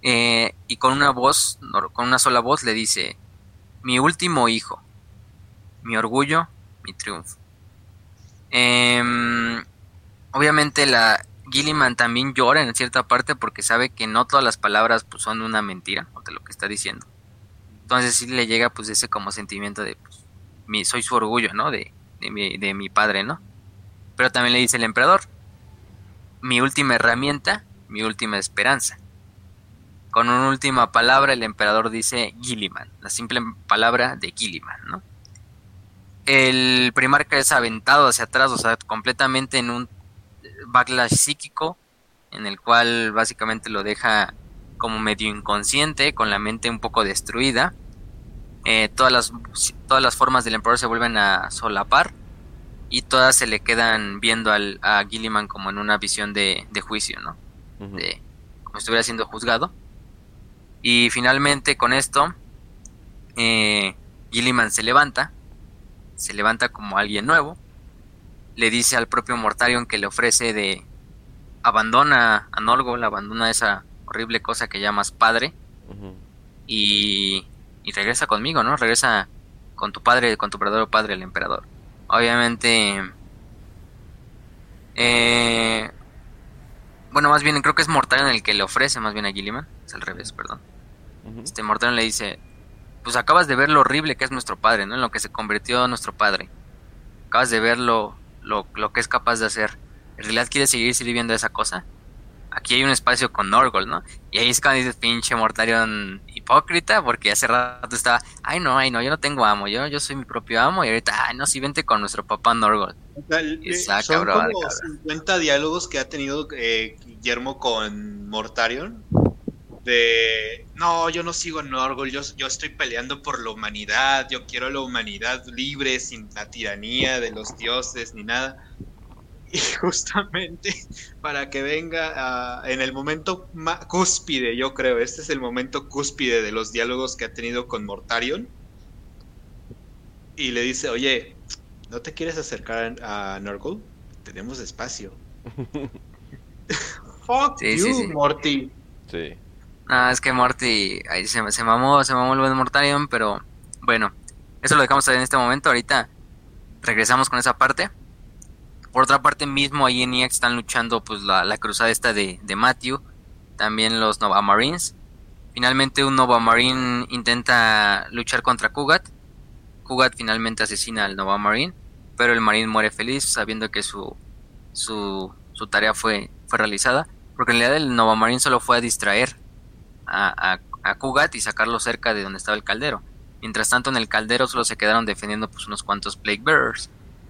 Speaker 3: eh, y con una voz, con una sola voz le dice, mi último hijo, mi orgullo, mi triunfo. Em, obviamente la Gilliman también llora en cierta parte porque sabe que no todas las palabras pues, son una mentira de lo que está diciendo. Entonces sí le llega pues ese como sentimiento de pues, soy su orgullo, ¿no? De, de, mi, de mi padre, ¿no? Pero también le dice el emperador, mi última herramienta, mi última esperanza. Con una última palabra, el emperador dice Gilliman, la simple palabra de Gilliman, ¿no? El primarca es aventado hacia atrás, o sea, completamente en un backlash psíquico, en el cual básicamente lo deja como medio inconsciente, con la mente un poco destruida. Eh, todas, las, todas las formas del emperador se vuelven a solapar y todas se le quedan viendo al, a Gilliman como en una visión de, juicio, ¿no? De como si estuviera siendo juzgado. Y finalmente con esto, eh, Gilliman se levanta, se levanta como alguien nuevo, le dice al propio Mortarion que le ofrece de abandona a Norgol, abandona esa horrible cosa que llamas padre y, y regresa conmigo, ¿no? Regresa con tu padre, con tu verdadero padre, el emperador. Obviamente, eh, bueno, más bien creo que es Mortarion el que le ofrece más bien a Gilliman, es al revés, perdón. Este Mortarion le dice, pues acabas de ver lo horrible que es nuestro padre, ¿no? En lo que se convirtió nuestro padre. Acabas de ver lo, lo, que es capaz de hacer. ¿En realidad quieres seguir sirviendo a esa cosa? Aquí hay un espacio con Norgol, ¿no? Y ahí es cuando dices, pinche Mortarion hipócrita, porque hace rato estaba, ay no, ay no, yo no tengo amo, yo, yo soy mi propio amo, y ahorita, ay no, sí, vente con nuestro papá Norgol.
Speaker 2: son como 50 diálogos que ha tenido eh, Guillermo con Mortarion de no, yo no sigo en Norgol, yo, yo estoy peleando por la humanidad, yo quiero la humanidad libre, sin la tiranía de los dioses ni nada. Y justamente para que venga en el momento cúspide, yo creo, este es el momento cúspide de los diálogos que ha tenido con Mortarion. Y le dice, oye, ¿no te quieres acercar a Norgol? Tenemos espacio. Fuck you, Morty.
Speaker 3: Sí. Ah, es que Morty ahí se, se mamó, se mamó el buen Mortarion, pero bueno, eso lo dejamos en este momento. Ahorita regresamos con esa parte. Por otra parte, mismo ahí en EX están luchando pues la, la cruzada esta de, de, Matthew, también los Nova Marines. Finalmente un Nova Marine intenta luchar contra Kugat. Kugat finalmente asesina al Nova Marine, pero el Marine muere feliz sabiendo que su, su, su tarea fue, fue realizada. Porque en realidad el Nova Marine solo fue a distraer a, a, Kugat y sacarlo cerca de donde estaba el caldero. Mientras tanto, en el caldero solo se quedaron defendiendo pues, unos cuantos Plague Bearers,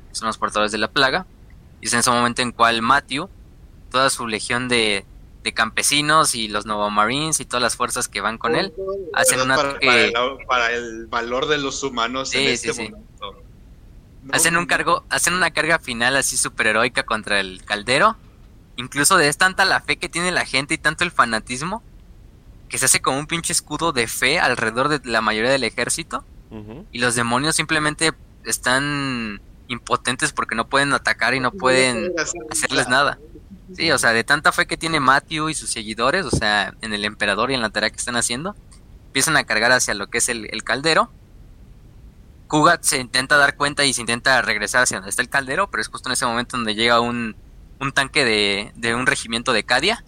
Speaker 3: que son los portadores de la plaga. Y es en ese momento en cual Matthew, toda su legión de, de campesinos y los Novo Marines y todas las fuerzas que van con él hacen una
Speaker 4: para, el, valor de los humanos en este momento.
Speaker 3: hacen un cargo, hacen una carga final así super heroica contra el caldero. Incluso es tanta la fe que tiene la gente y tanto el fanatismo que se hace como un pinche escudo de fe alrededor de la mayoría del ejército. Y los demonios simplemente están impotentes porque no pueden atacar y no pueden hacerles nada. Sí, o sea, de tanta fe que tiene Matthew y sus seguidores, o sea, en el emperador y en la tarea que están haciendo, empiezan a cargar hacia lo que es el, caldero. Kugat se intenta dar cuenta y se intenta regresar hacia donde está el caldero, pero es justo en ese momento donde llega un, un tanque de, de, un regimiento de Cadia,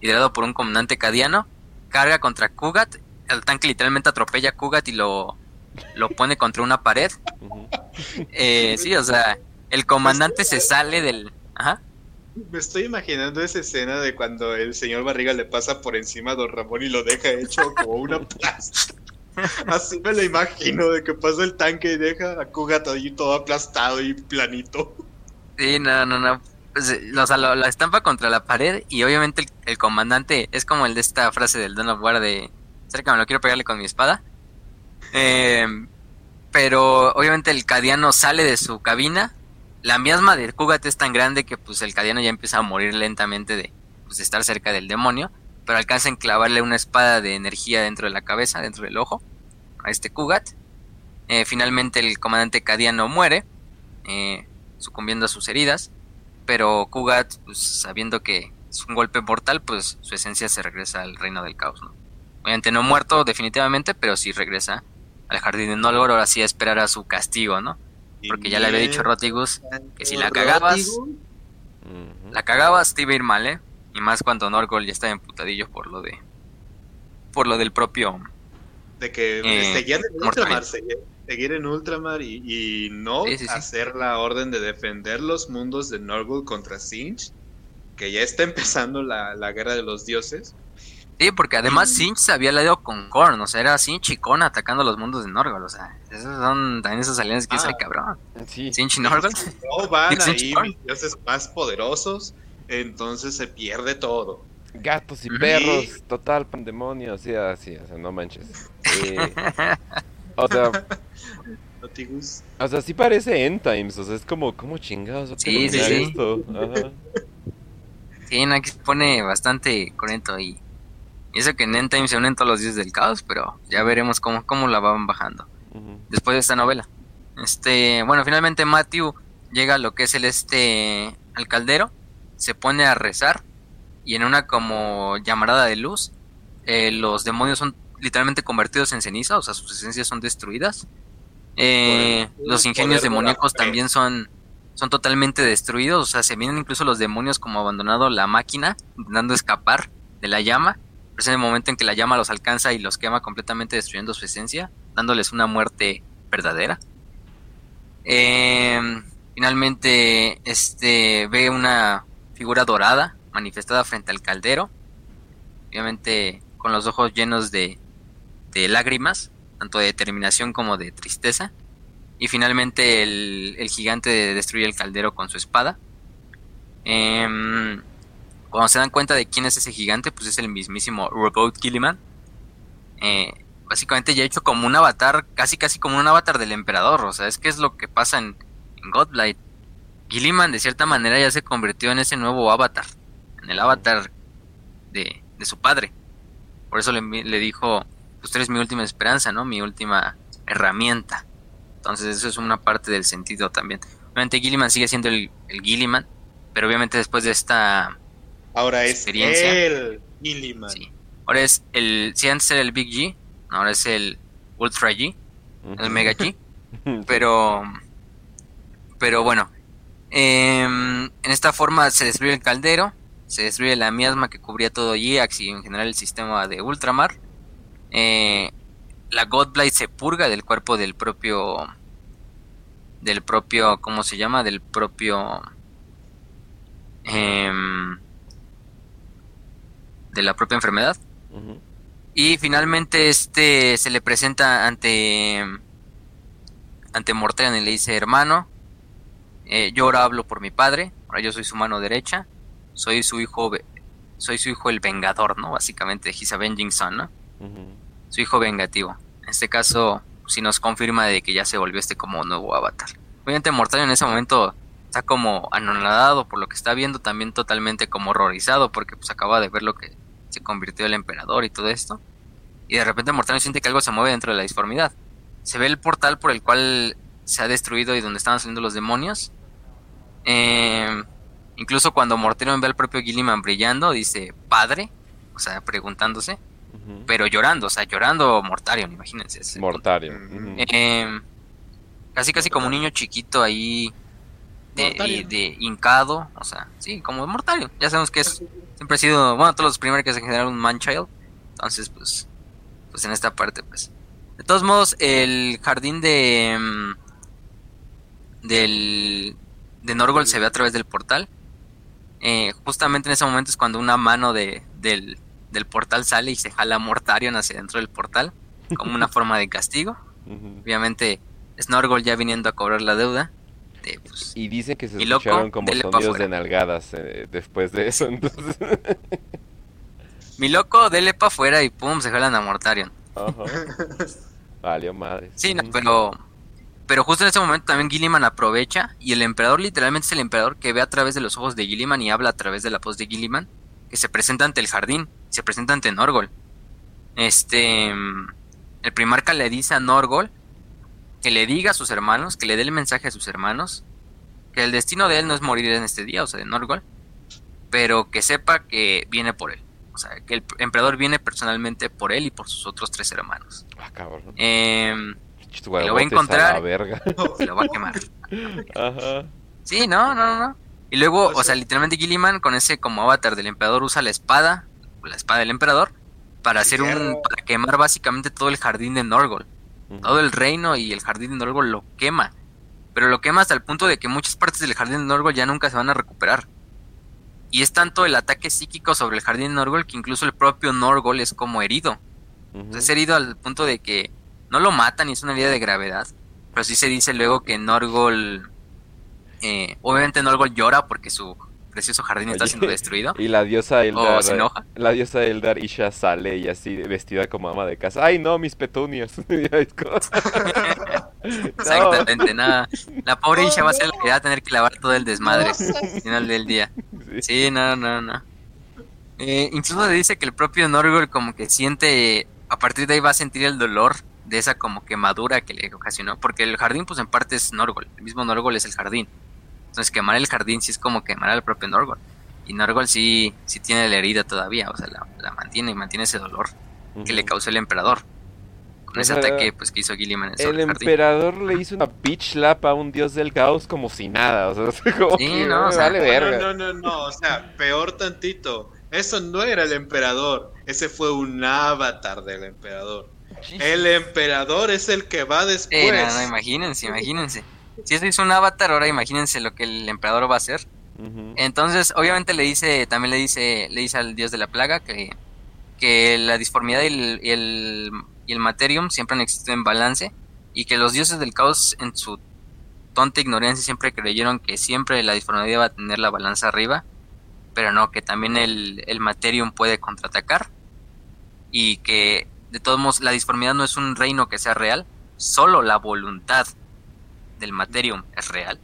Speaker 3: liderado por un comandante cadiano, carga contra Kugat, el tanque literalmente atropella a Kugat y lo, lo pone contra una pared. Eh, sí, o sea, el comandante se sale del... Ajá.
Speaker 4: Me estoy imaginando esa escena de cuando el señor Barriga le pasa por encima a Don Ramón y lo deja hecho como una plasta. Así me lo imagino, de que pasa el tanque y deja a Kugat ahí todo aplastado y planito.
Speaker 3: Sí, no, no, no. Pues, eh, la estampa contra la pared y obviamente el, comandante es como el de esta frase del Don of War de cerca me lo quiero pegarle con mi espada. Eh, pero obviamente el cadiano sale de su cabina la miasma del Kugat es tan grande que pues el cadiano ya empieza a morir lentamente de, pues, estar cerca del demonio, pero alcanza a enclavarle una espada de energía dentro de la cabeza, dentro del ojo, a este Kugat. Eh, finalmente el comandante cadiano muere, eh, sucumbiendo a sus heridas, pero Kugat, pues, sabiendo que es un golpe mortal, pues su esencia se regresa al reino del caos. ¿no? Obviamente no muerto definitivamente, pero sí regresa al jardín de Nolgor, ahora sí a esperar a su castigo, ¿no? Porque ya le había dicho Rotigus que si la cagabas, la cagabas te iba a ir mal, ¿eh? Y más cuando Norgol ya estaba emputadillo por lo de. por lo del propio.
Speaker 4: De que eh, seguir en seguir, en Ultramar y, no hacer la orden de defender los mundos de Norgol contra Sinch, que ya está empezando la, la guerra de los dioses.
Speaker 3: Sí, porque además Sinch se había leído con Korn, o sea, era Sinch y Korn atacando los mundos de Norgol, o sea, esos son también esas alianzas que ah, cabrón. Sí. Sinch y Norgol.
Speaker 4: No van ahí dioses más poderosos, entonces se pierde todo.
Speaker 1: Gatos y perros, total pandemonio, así, así, o sea, no manches. Eh, o sea, o sea, sí parece End Times, o sea, es como, ¿cómo chingados?
Speaker 3: Sí, sí, sí. Esto? Ajá. Sí, aquí se pone bastante correcto y y eso que en Endtime se unen todos los dioses del caos, pero ya veremos cómo, cómo la van bajando. Después de esta novela. Este, bueno, finalmente Matthew llega a lo que es el este al caldero, se pone a rezar y en una como llamarada de luz, eh, los demonios son literalmente convertidos en ceniza, o sea, sus esencias son destruidas. Eh, los ingenios demoníacos también son, son totalmente destruidos, o sea, se vienen incluso los demonios como abandonado la máquina, intentando escapar de la llama es en el momento en que la llama los alcanza y los quema completamente destruyendo su esencia, dándoles una muerte verdadera. Em, finalmente, este ve una figura dorada manifestada frente al caldero, obviamente con los ojos llenos de, lágrimas, tanto de determinación como de tristeza. Y finalmente el, el gigante destruye el caldero con su espada. Eh, cuando se dan cuenta de quién es ese gigante, pues es el mismísimo Robot Gilliman. Eh, básicamente ya hecho como un avatar, casi casi como un avatar del emperador. O sea, es que es lo que pasa en, Godblight. Gilliman de cierta manera ya se convirtió en ese nuevo avatar, en el avatar de, su padre. Por eso le, dijo, pues tú eres mi última esperanza, ¿no? Mi última herramienta. Entonces eso es una parte del sentido también. Obviamente Gilliman sigue siendo el, el Gilliman, pero obviamente después de esta
Speaker 4: Ahora es el Gilliman. Sí.
Speaker 3: Ahora es el. Si antes era el Big G, ahora es el Ultra G, el Mega G. pero. Pero bueno. Em, en esta forma se destruye el caldero. Se destruye la miasma que cubría todo G-Ax y en general el sistema de Ultramar. Eh, la Godblight se purga del cuerpo del propio. Del propio. ¿Cómo se llama? Del propio. Eh, de la propia enfermedad. Y finalmente este se le presenta ante ante Mortarion y le dice, hermano, eh, yo ahora hablo por mi padre, ahora yo soy su mano derecha, soy su hijo soy su hijo el vengador, ¿no? Básicamente, he's avenging son, ¿no? Su hijo vengativo. En este caso, si nos confirma de que ya se volvió este como nuevo avatar. Obviamente Mortal en ese momento está como anonadado por lo que está viendo, también totalmente como horrorizado porque pues acaba de ver lo que se convirtió el emperador y todo esto. Y de repente Mortal siente que algo se mueve dentro de la disformidad. Se ve el portal por el cual se ha destruido y donde estaban saliendo los demonios. Eh, incluso cuando Mortarion ve al propio Gilliman brillando, dice, padre, o sea, preguntándose, pero llorando, o sea, llorando Mortarion, imagínense.
Speaker 1: Mortarion.
Speaker 3: Eh, casi, casi como un niño chiquito ahí de, de, hincado, o sea, sí, como Mortarion. Ya sabemos que es, siempre ha sido, bueno, todos los primeros que se generaron un Manchild, entonces, pues, pues en esta parte, pues. De todos modos, el jardín de... Mm, del, de Norgol se ve a través del portal. Eh, justamente en ese momento es cuando una mano de, del, portal sale y se jala a Mortarion hacia dentro del portal, como una forma de castigo. Obviamente, Snorgol ya viniendo a cobrar la deuda. Pues,
Speaker 1: y dice que se escucharon como sonidos de nalgadas eh, después de eso, entonces.
Speaker 3: Mi loco, dele para afuera y pum, se jalan a Mortarion.
Speaker 1: Ajá. Valió madre.
Speaker 3: Sí, pero pero justo en ese momento también Gilliman aprovecha y el emperador literalmente es el emperador que ve a través de los ojos de Gilliman y habla a través de la voz de Gilliman, que se presenta ante el jardín, se presenta ante Norgol. Este, el primarca le dice a Norgol que le diga a sus hermanos, que le dé el mensaje a sus hermanos, que el destino de él no es morir en este día, o sea, de Norgol, pero que sepa que viene por él. O sea, que el emperador viene personalmente por él y por sus otros tres hermanos.
Speaker 1: Ah, cabrón.
Speaker 3: Eh, lo va a encontrar y lo va a quemar. Ajá. Sí, no, no, no. Y luego, o sea, literalmente Gilliman con ese como avatar del emperador usa la espada, la espada del emperador, para hacer un, para quemar básicamente todo el jardín de Norgol. Todo el reino y el jardín de Norgol lo quema. Pero lo quema hasta el punto de que muchas partes del jardín de Norgol ya nunca se van a recuperar. Y es tanto el ataque psíquico sobre el jardín de Norgol que incluso el propio Norgol es como herido. es herido al punto de que no lo matan y es una herida de gravedad. Pero sí se dice luego que Norgol. Eh, obviamente Norgol llora porque su precioso jardín está siendo destruido.
Speaker 1: Y la diosa Eldar. se enoja. La diosa Eldar Isha sale y así vestida como ama de casa. ¡Ay no, mis petunias!
Speaker 3: Exactamente, nada. La pobre Isha va a ser la que va a tener que lavar todo el desmadre al final del día. Sí, no, no, no. Eh, incluso dice que el propio Norgol como que siente, a partir de ahí va a sentir el dolor de esa como quemadura que le ocasionó, porque el jardín pues en parte es Norgol, el mismo Norgol es el jardín. Entonces quemar el jardín sí es como quemar al propio Norgol. Y Norgol sí, sí tiene la herida todavía, o sea, la, mantiene y mantiene ese dolor que le causó el emperador. Con ese ataque pues que hizo Gilliman
Speaker 1: en El emperador le hizo una bitch lap a un dios del caos como si nada, o sea, como
Speaker 3: sí, no, o sea,
Speaker 4: verga. No, no, no, no, o sea, peor tantito. Eso no era el emperador, ese fue un avatar del emperador. El emperador es el que va después.
Speaker 3: no, imagínense, imagínense. Si eso es un avatar, ahora imagínense lo que el emperador va a hacer. Entonces, obviamente le dice, también le dice, le dice al dios de la plaga que, que la disformidad y el, y el, y el materium siempre han existido en balance y que los dioses del caos en su tonta ignorancia siempre creyeron que siempre la disformidad iba a tener la balanza arriba, pero no, que también el, el materium puede contraatacar y que de todos modos, la disformidad no es un reino que sea real, solo la voluntad del materium es real.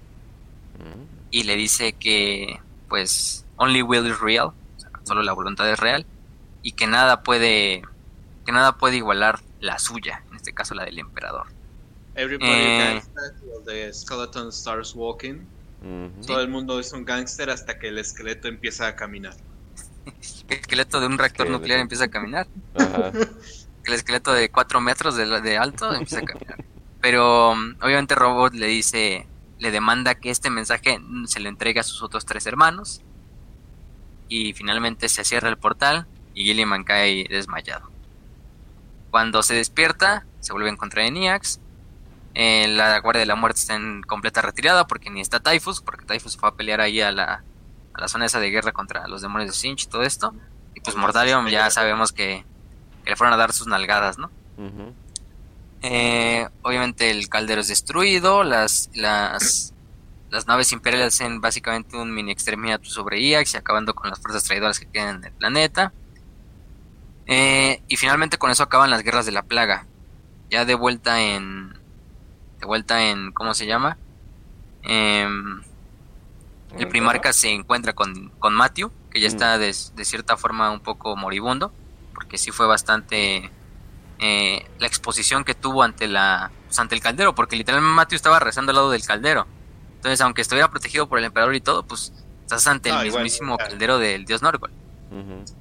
Speaker 3: Mm. Y le dice que, pues, only will is real, solo la voluntad es real, y que nada puede, que nada puede igualar la suya, en este caso la del emperador.
Speaker 4: Everybody eh, the skeleton starts walking. Todo el mundo es un gángster hasta que el esqueleto empieza a caminar.
Speaker 3: el esqueleto de un reactor nuclear empieza a caminar. Ajá. el esqueleto de 4 metros de, alto empieza a caminar. Pero um, obviamente Robot le dice, le demanda que este mensaje se lo entregue a sus otros tres hermanos. Y finalmente se cierra el portal y Gilliman cae desmayado. Cuando se despierta, se vuelve en contra de Niax. Eh, la Guardia de la Muerte está en completa retirada porque ni está Typhus, porque Typhus fue a pelear ahí a la, a la zona esa de guerra contra los demonios de Sinch y todo esto. Y pues Mortarium ya sabemos que le fueron a dar sus nalgadas, ¿no? Eh, obviamente el caldero es destruido, las, las, las naves imperiales hacen básicamente un mini exterminato sobre IAX y acabando con las fuerzas traidoras que quedan en el planeta. Eh, y finalmente con eso acaban las guerras de la plaga. Ya de vuelta en. De vuelta en. ¿Cómo se llama? Em, el primarca se encuentra con, con Matthew, que ya mm. está de, cierta forma un poco moribundo, porque sí fue bastante eh, la exposición que tuvo ante la pues, ante el caldero, porque literalmente Matthew estaba rezando al lado del caldero. Entonces, aunque estuviera protegido por el emperador y todo, pues estás ante el mismísimo caldero del dios Norgol.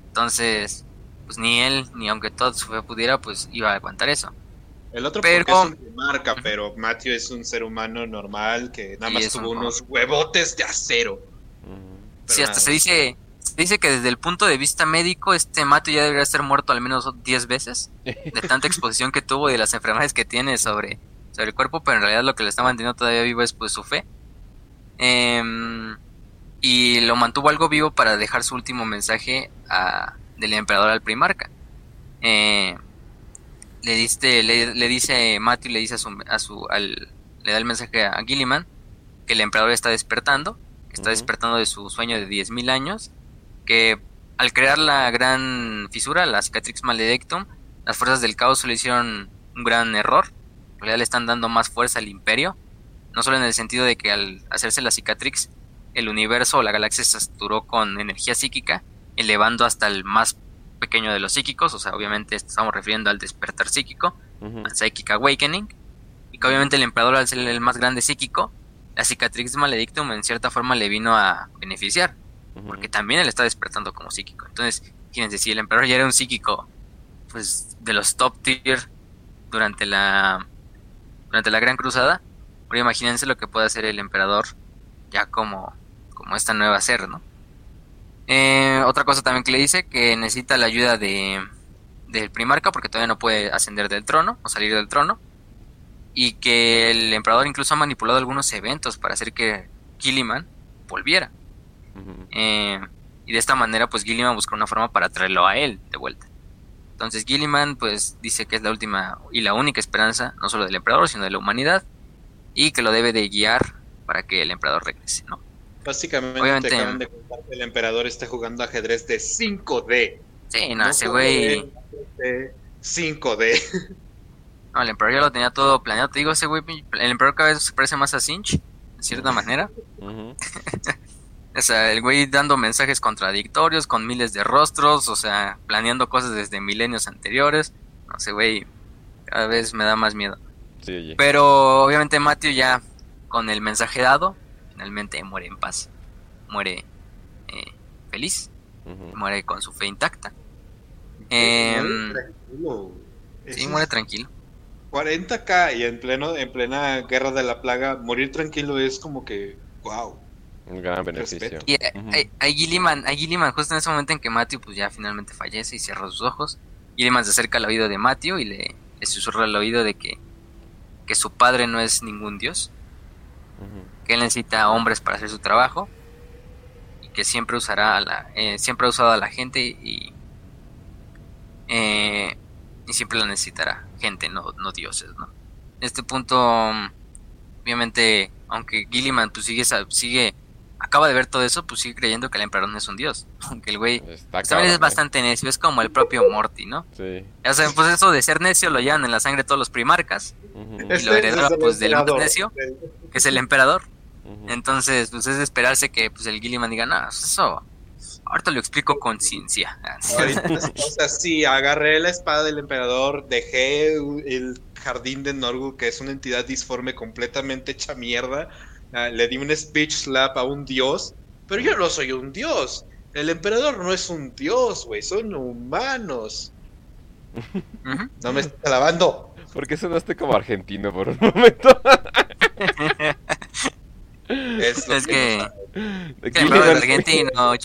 Speaker 3: Entonces, pues ni él, ni aunque todo su fe pudiera, pues iba a aguantar eso.
Speaker 2: El otro pero, porque es un marca, pero Matthew es un ser humano normal que nada más tuvo unos huevotes de acero.
Speaker 3: Sí, hasta se dice, se dice que desde el punto de vista médico, este Matthew ya debería estar muerto al menos 10 veces de tanta exposición que tuvo y de las enfermedades que tiene sobre, sobre el cuerpo, pero en realidad lo que le está manteniendo todavía vivo es pues su fe. Em, y lo mantuvo algo vivo para dejar su último mensaje a, del emperador al primarca. Eh, le, diste, le, dice Matthew, le dice a su, a su al, le da el mensaje a Gilliman que el emperador está despertando, que está despertando de su sueño de 10.000 años, que al crear la gran fisura, la cicatrix maledictum, las fuerzas del caos le hicieron un gran error, en realidad le están dando más fuerza al imperio, no solo en el sentido de que al hacerse la cicatrix, el universo o la galaxia se saturó con energía psíquica, elevando hasta el más pequeño de los psíquicos, o sea, obviamente estamos refiriendo al despertar psíquico, al Psychic Awakening, y que obviamente el emperador al ser el más grande psíquico, la cicatrix maledictum en cierta forma le vino a beneficiar, porque también él está despertando como psíquico. Entonces, fíjense, si el emperador ya era un psíquico, pues de los top tier durante la durante la Gran Cruzada, ahora imagínense lo que puede hacer el emperador ya como como esta nueva ser, ¿no? Eh, otra cosa también que le dice que necesita la ayuda de del primarca porque todavía no puede ascender del trono o salir del trono y que el emperador incluso ha manipulado algunos eventos para hacer que Gilliman volviera eh, y de esta manera pues Gilliman busca una forma para traerlo a él de vuelta entonces Gilliman pues dice que es la última y la única esperanza no solo del emperador sino de la humanidad y que lo debe de guiar para que el emperador regrese no
Speaker 2: Básicamente Obviamente, acaban de contar que el emperador está jugando ajedrez de 5D.
Speaker 3: Sí, no, ese güey.
Speaker 2: 5D.
Speaker 3: No, el emperador ya lo tenía todo planeado. Te digo, ese güey, el emperador cada vez se parece más a Sinch, de cierta manera. o sea, el güey dando mensajes contradictorios con miles de rostros, o sea, planeando cosas desde milenios anteriores. No sé, güey, cada vez me da más miedo. Sí, Pero obviamente Matthew ya con el mensaje dado, finalmente muere en paz, muere eh, feliz, muere con su fe intacta. Eh, sí, muere tranquilo.
Speaker 2: 40k y en pleno en plena guerra de la plaga, morir tranquilo es como que wow.
Speaker 1: Un gran beneficio.
Speaker 3: Y a, Gilliman, justo en ese momento en que Matthew pues ya finalmente fallece y cierra sus ojos, Gilliman se acerca al oído de Matthew y le, susurra al oído de que, que su padre no es ningún dios, que él necesita hombres para hacer su trabajo y que siempre usará a la, eh, siempre ha usado a la gente y, eh, y siempre la necesitará gente, no, no dioses, ¿no? En este punto, obviamente, aunque Gilliman pues sigue, sigue acaba de ver todo eso, pues sigue creyendo que el emperador no es un dios. Aunque el güey también es bastante necio, es como el propio Morty, ¿no? Sí. O sea, pues eso de ser necio lo llevan en la sangre todos los primarcas. Y lo este heredó pues del más necio, que es el emperador. Entonces, pues es de esperarse que pues el Gilliman diga, no, pues, eso ahorita lo explico con ciencia.
Speaker 2: o sea, sí, agarré la espada del emperador, dejé el jardín de Norgu, que es una entidad disforme completamente hecha mierda, le di un speech slap a un dios, pero yo no soy un dios. El emperador no es un dios, güey, son humanos. No me está alabando.
Speaker 1: Porque sonaste como argentino por un momento.
Speaker 3: es, es que. Gilliman es argentino,
Speaker 2: es,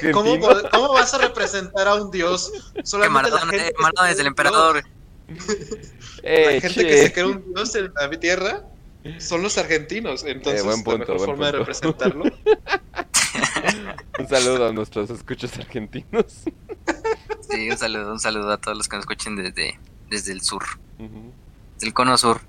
Speaker 2: que, ¿cómo, ¿cómo, vas a representar a un dios?
Speaker 3: Solamente que Maradona, Maradona es el emperador.
Speaker 2: la gente que se cree un dios en la tierra son los argentinos, entonces eh, la mejor forma de representarlo.
Speaker 1: un saludo a nuestros escuchos argentinos.
Speaker 3: sí, un saludo, un saludo a todos los que nos escuchen desde, desde el sur, del cono sur.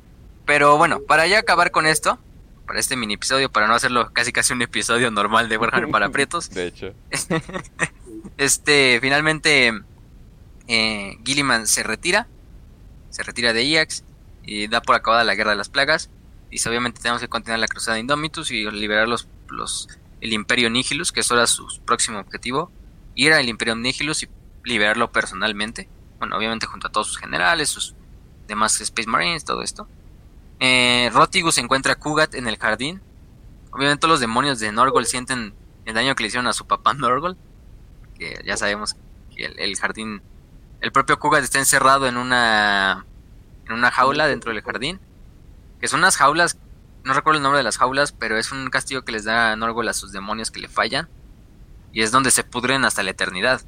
Speaker 3: Pero bueno, para ya acabar con esto, para este mini episodio, para no hacerlo casi casi un episodio normal de Warhammer para prietos.
Speaker 1: De hecho.
Speaker 3: este, finalmente, eh, Gilliman se retira, se retira de Iax y da por acabada la guerra de las plagas. Dice, obviamente tenemos que continuar la cruzada de Indomitus y liberar los, los, el Imperio Nihilus, que eso era su próximo objetivo. Ir al Imperio Nihilus y liberarlo personalmente. Bueno, obviamente junto a todos sus generales, sus demás Space Marines, todo esto. Eh, Rotigus encuentra a Kugat en el jardín. Obviamente todos los demonios de Norgol sienten el daño que le hicieron a su papá Norgol. Que ya sabemos que el, jardín... El propio Kugat está encerrado en una... En una jaula dentro del jardín. Que son unas jaulas... No recuerdo el nombre de las jaulas, pero es un castigo que les da Norgol a sus demonios que le fallan. Y es donde se pudren hasta la eternidad.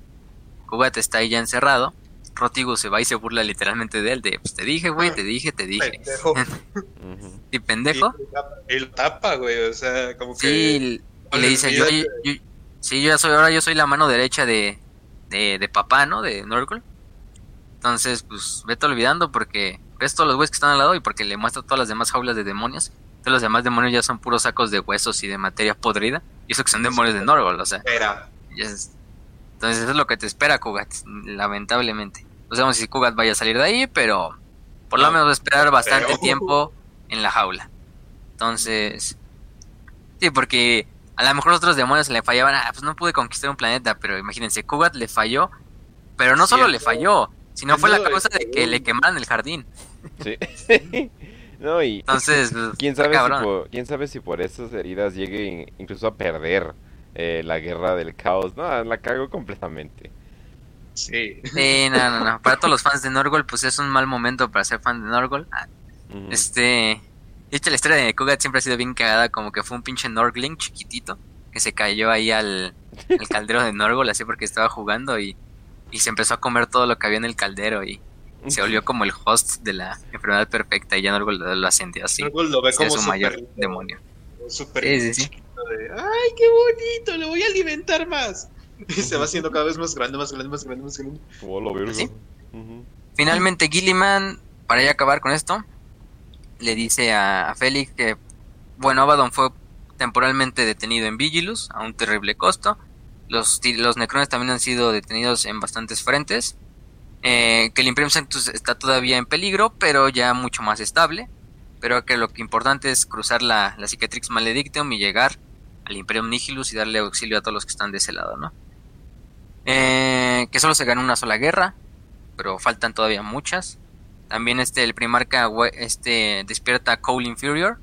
Speaker 3: Kugat está ahí ya encerrado. Rotigo se va y se burla literalmente de él, de, pues te dije, güey, te dije, te dije. Pendejo. ¿Y pendejo?
Speaker 4: Y lo tapa, güey, o sea, como que...
Speaker 3: Sí, y le dice, yo, sí, yo ya soy, ahora yo soy la mano derecha de, de, de papá, ¿no? De Norgol. Entonces, pues, vete olvidando porque ves todos los güeyes que están al lado y porque le muestra todas las demás jaulas de demonios. Todos los demás demonios ya son puros sacos de huesos y de materia podrida. Y eso que son demonios de Norgol, o sea.
Speaker 4: Espera.
Speaker 3: Entonces eso es lo que te espera, Kugat, lamentablemente. No sabemos si Kugat vaya a salir de ahí, pero por lo menos va a esperar bastante tiempo en la jaula. Entonces, sí, porque a lo mejor los otros demonios le fallaban, ah, pues no pude conquistar un planeta, pero imagínense, Kugat le falló, pero no solo le falló, sino fue la causa de que le quemaran el jardín.
Speaker 1: Sí. no, y
Speaker 3: entonces, pues,
Speaker 1: ¿quién sabe, si por, quién sabe si por esas heridas llegue incluso a perder eh, la guerra del caos. No, la cago completamente.
Speaker 3: Sí. no, no, no. Para todos los fans de Norgol, pues es un mal momento para ser fan de Norgol. Ah, este. De hecho, la historia de Kugat siempre ha sido bien cagada, como que fue un pinche Norgling chiquitito que se cayó ahí al, caldero de Norgol, así porque estaba jugando y, y se empezó a comer todo lo que había en el caldero y se volvió como el host de la enfermedad perfecta y ya Norgol lo, ascendió así.
Speaker 4: Norgol lo ve como
Speaker 3: su mayor demonio.
Speaker 4: Super sí, sí, sí de, ay, qué bonito, le voy a alimentar más. Y se va haciendo cada vez más grande, más grande, más grande, más grande.
Speaker 3: Finalmente Gilliman, para ya acabar con esto, le dice a, Félix que, bueno, Abaddon fue temporalmente detenido en Vigilus a un terrible costo. Los, los Necrones también han sido detenidos en bastantes frentes. Eh, que el Imperium Sanctus está todavía en peligro, pero ya mucho más estable. Pero que lo que importante es cruzar la, la Cicatrix Maledictum y llegar al Imperium Nihilus y darle auxilio a todos los que están de ese lado, ¿no? Eh, que solo se ganó una sola guerra, pero faltan todavía muchas. También este, el primarca este, despierta a Cole Inferior.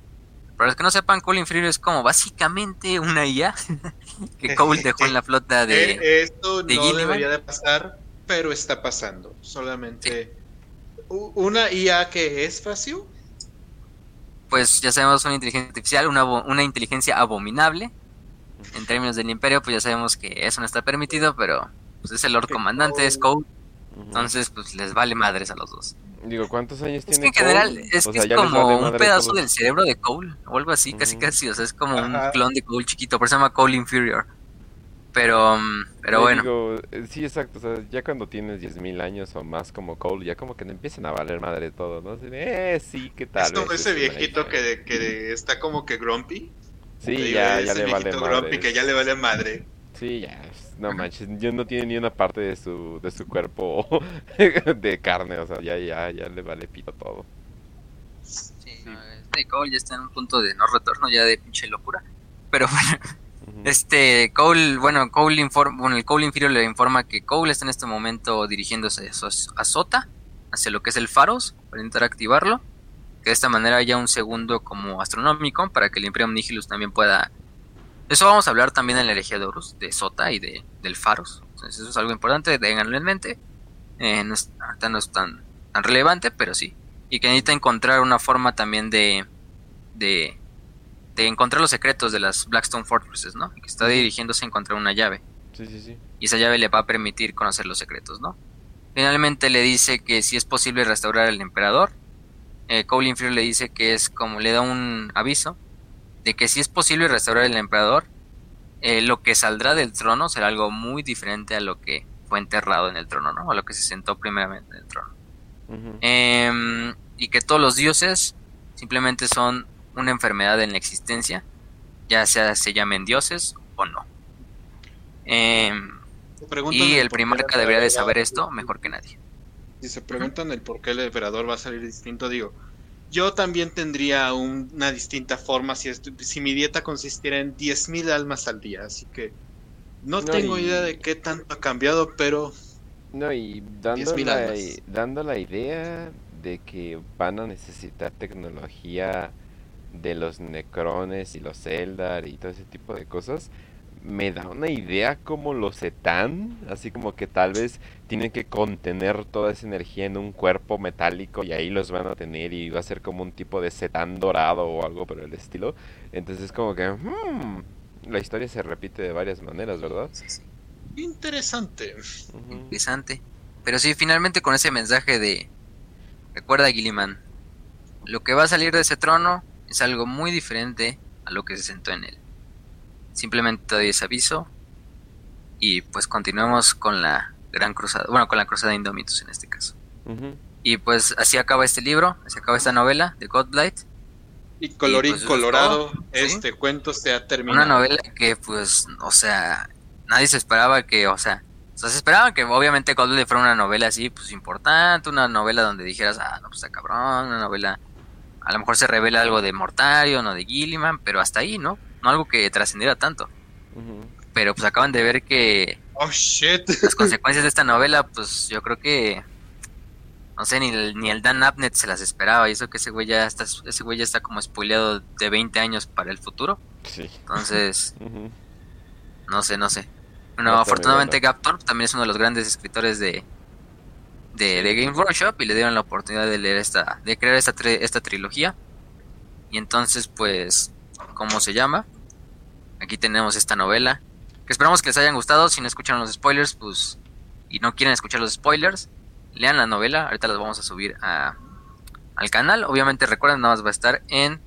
Speaker 3: Para los que no sepan, Cole Inferior es como básicamente una IA que Cole dejó en la flota de.
Speaker 4: Eh, esto no debería de pasar, pero está pasando. Solamente una IA que es fácil
Speaker 3: pues ya sabemos una inteligencia artificial, una, una inteligencia abominable. En términos del imperio, pues ya sabemos que eso no está permitido, pero pues es el Lord Comandante, es Cole. Entonces, pues les vale madres a los dos.
Speaker 1: Digo, ¿cuántos años
Speaker 3: es
Speaker 1: tiene
Speaker 3: que en general es, que es como un pedazo del cerebro de Cole o algo así, casi casi, o sea, es como un clon de Cole chiquito, por eso se llama Cole Inferior. Pero, mm, pero bueno.
Speaker 1: Eh, sí, exacto. O sea, ya cuando tienes 10.000 años o más como Cole, ya como que empiezan a valer madre todo, ¿no? Eh, sí, ¿qué tal?
Speaker 4: Es como ese viejito que, que está como que grumpy.
Speaker 1: Sí, ya, ya le vale madre.
Speaker 4: grumpy que ya le vale madre.
Speaker 1: Sí, ya. No manches, yo no tiene ni una parte de su, de su cuerpo de carne, o sea, ya, ya, ya le vale pito todo.
Speaker 3: Sí, no, este Cole ya está en un punto de no retorno, ya de pinche locura. Pero bueno. Este, Cole, bueno, Cole informa, bueno, el Cole Inferior le informa que Cole está en este momento dirigiéndose a Sota, hacia lo que es el Faros, para intentar activarlo. Que de esta manera haya un segundo como astronómico para que el Imperium Nihilus también pueda. Eso vamos a hablar también en la herejía de Horus, de Sota y de, del Faros. Entonces, eso es algo importante, tenganlo en mente. Eh, no es, ahorita no es tan, tan relevante, pero sí. Y que necesita encontrar una forma también de, de de encontrar los secretos de las Blackstone Fortresses, ¿no? Que está dirigiéndose a encontrar una llave.
Speaker 1: Sí, sí, sí.
Speaker 3: Y esa llave le va a permitir conocer los secretos, ¿no? Finalmente le dice que si es posible restaurar al emperador. Eh, Inferior le dice que es como le da un aviso de que si es posible restaurar al emperador, eh, lo que saldrá del trono será algo muy diferente a lo que fue enterrado en el trono, ¿no? A lo que se sentó primeramente en el trono. Em, y que todos los dioses simplemente son una enfermedad en la existencia, ya sea se llamen dioses o no. Em, y el primarca debería de saber esto mejor que nadie.
Speaker 4: Si se preguntan el por qué el emperador va a salir distinto, digo, yo también tendría una distinta forma si, si mi dieta consistiera en 10.000 almas al día, así que no, tengo idea de qué tanto ha cambiado, pero...
Speaker 1: No, y dando la, dando la idea de que van a necesitar tecnología de los necrones y los Eldar y todo ese tipo de cosas, me da una idea como los Etan, así como que tal vez tienen que contener toda esa energía en un cuerpo metálico y ahí los van a tener y va a ser como un tipo de Setán dorado o algo por el estilo. Entonces como que hmm, la historia se repite de varias maneras, ¿verdad?
Speaker 4: Interesante.
Speaker 3: Interesante. Pero sí, finalmente con ese mensaje de recuerda Gilliman, lo que va a salir de ese trono es algo muy diferente a lo que se sentó en él. Simplemente doy ese aviso y pues continuamos con la gran cruzada, bueno, con la cruzada de Indomitus en este caso. Y pues así acaba este libro, así acaba esta novela de Godblight.
Speaker 4: Y colorín pues, colorado, este cuento se ha terminado.
Speaker 3: Una novela que pues, o sea, nadie se esperaba que, o sea, o sea, se esperaba que obviamente Godblight fuera una novela así, pues importante, una novela donde dijeras, ah, no, pues está cabrón, una novela, a lo mejor se revela algo de Mortarion o de Gilliman, pero hasta ahí, ¿no? No algo que trascendiera tanto. Pero pues acaban de ver que
Speaker 4: oh, shit.
Speaker 3: las consecuencias de esta novela, pues yo creo que no sé, ni el, ni el Dan Abnett se las esperaba. Y eso que ese güey ya está, ese güey ya está como spoileado de 20 años para el futuro.
Speaker 1: Sí.
Speaker 3: Entonces, no sé, no sé. Bueno, afortunadamente Gap también es uno de los grandes escritores de, de, de, Game Workshop y le dieron la oportunidad de leer esta, de crear esta, esta trilogía. Y entonces, pues, ¿cómo se llama? Aquí tenemos esta novela. Que esperamos que les hayan gustado. Si no escucharon los spoilers, pues. Y no quieren escuchar los spoilers, lean la novela. Ahorita las vamos a subir a, al canal. Obviamente recuerden, nada más va a estar en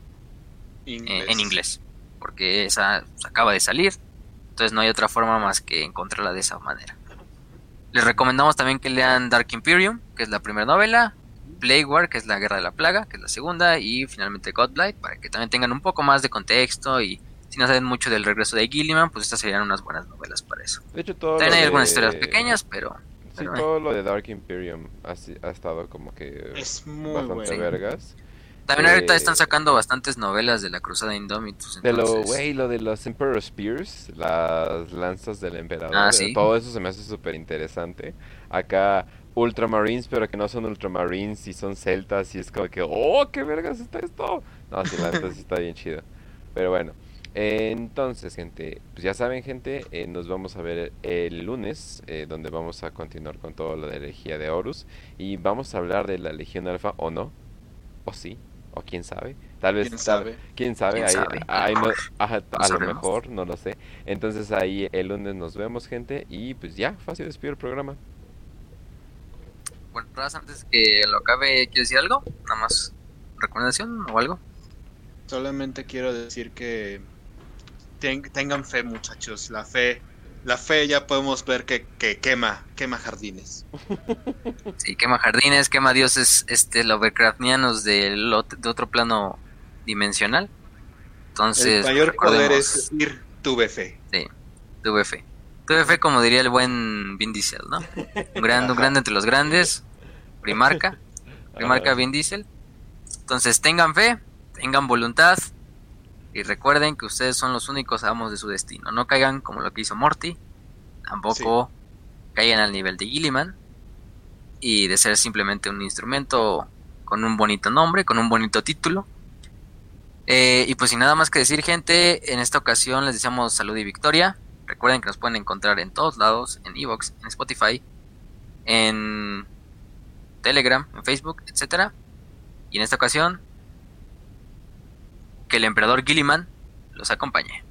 Speaker 3: inglés. en inglés. Porque esa pues, acaba de salir. Entonces no hay otra forma más que encontrarla de esa manera. Les recomendamos también que lean Dark Imperium, que es la primera novela. Plague War, que es la Guerra de la Plaga, que es la segunda. Y finalmente Godblight, para que también tengan un poco más de contexto y si no saben mucho del regreso de Gilliman, pues estas serían unas buenas novelas para eso.
Speaker 1: De hecho, todo
Speaker 3: También hay algunas historias pequeñas, pero...
Speaker 1: Sí, todo lo de Dark Imperium ha, estado como que
Speaker 4: es muy bastante
Speaker 1: vergas.
Speaker 3: También ahorita eh, están sacando bastantes novelas de la Cruzada Indomitus.
Speaker 1: De lo, güey, lo de los Emperor Spears, las lanzas del emperador. Ah, todo eso se me hace súper interesante. Acá Ultramarines, pero que no son Ultramarines y son celtas y es como que, oh, qué vergas está esto. No, sí, la neta sí está bien chido. Pero bueno, entonces, gente, pues ya saben, gente, eh, nos vamos a ver el lunes, eh, donde vamos a continuar con todo lo de la herejía de Horus. Y vamos a hablar de la Legión Alfa, o no, o sí, o quién sabe. Tal vez,
Speaker 4: ¿Quién sabe?
Speaker 1: ¿Quién sabe? a, lo mejor, no lo sé. Entonces ahí el lunes nos vemos, gente. Y pues ya, fácil despido el programa.
Speaker 3: Bueno, antes que lo acabe, ¿quieres decir algo? Nada más, recomendación o algo.
Speaker 4: Solamente quiero decir que tengan fe, muchachos. La fe, la fe ya podemos ver que, quema, quema jardines.
Speaker 3: Sí, quema jardines, quema dioses este Lovecraftianos de, de otro plano dimensional. Entonces,
Speaker 4: el mayor poder es decir, tuve fe.
Speaker 3: Sí, tuve fe. Tuve fe, como diría el buen Vin Diesel, ¿no? Un grande, un grande entre los grandes. Primarca. Primarca Vin Diesel. Entonces, tengan fe, tengan voluntad, y recuerden que ustedes son los únicos amos de su destino. No caigan como lo que hizo Morty. Tampoco caigan al nivel de Gilliman. Y de ser simplemente un instrumento con un bonito nombre, con un bonito título. Eh, y pues sin nada más que decir, gente, en esta ocasión les deseamos salud y victoria. Recuerden que nos pueden encontrar en todos lados, en Evox, en Spotify, en Telegram, en Facebook, etcétera. Y en esta ocasión que el emperador Gilliman los acompañe.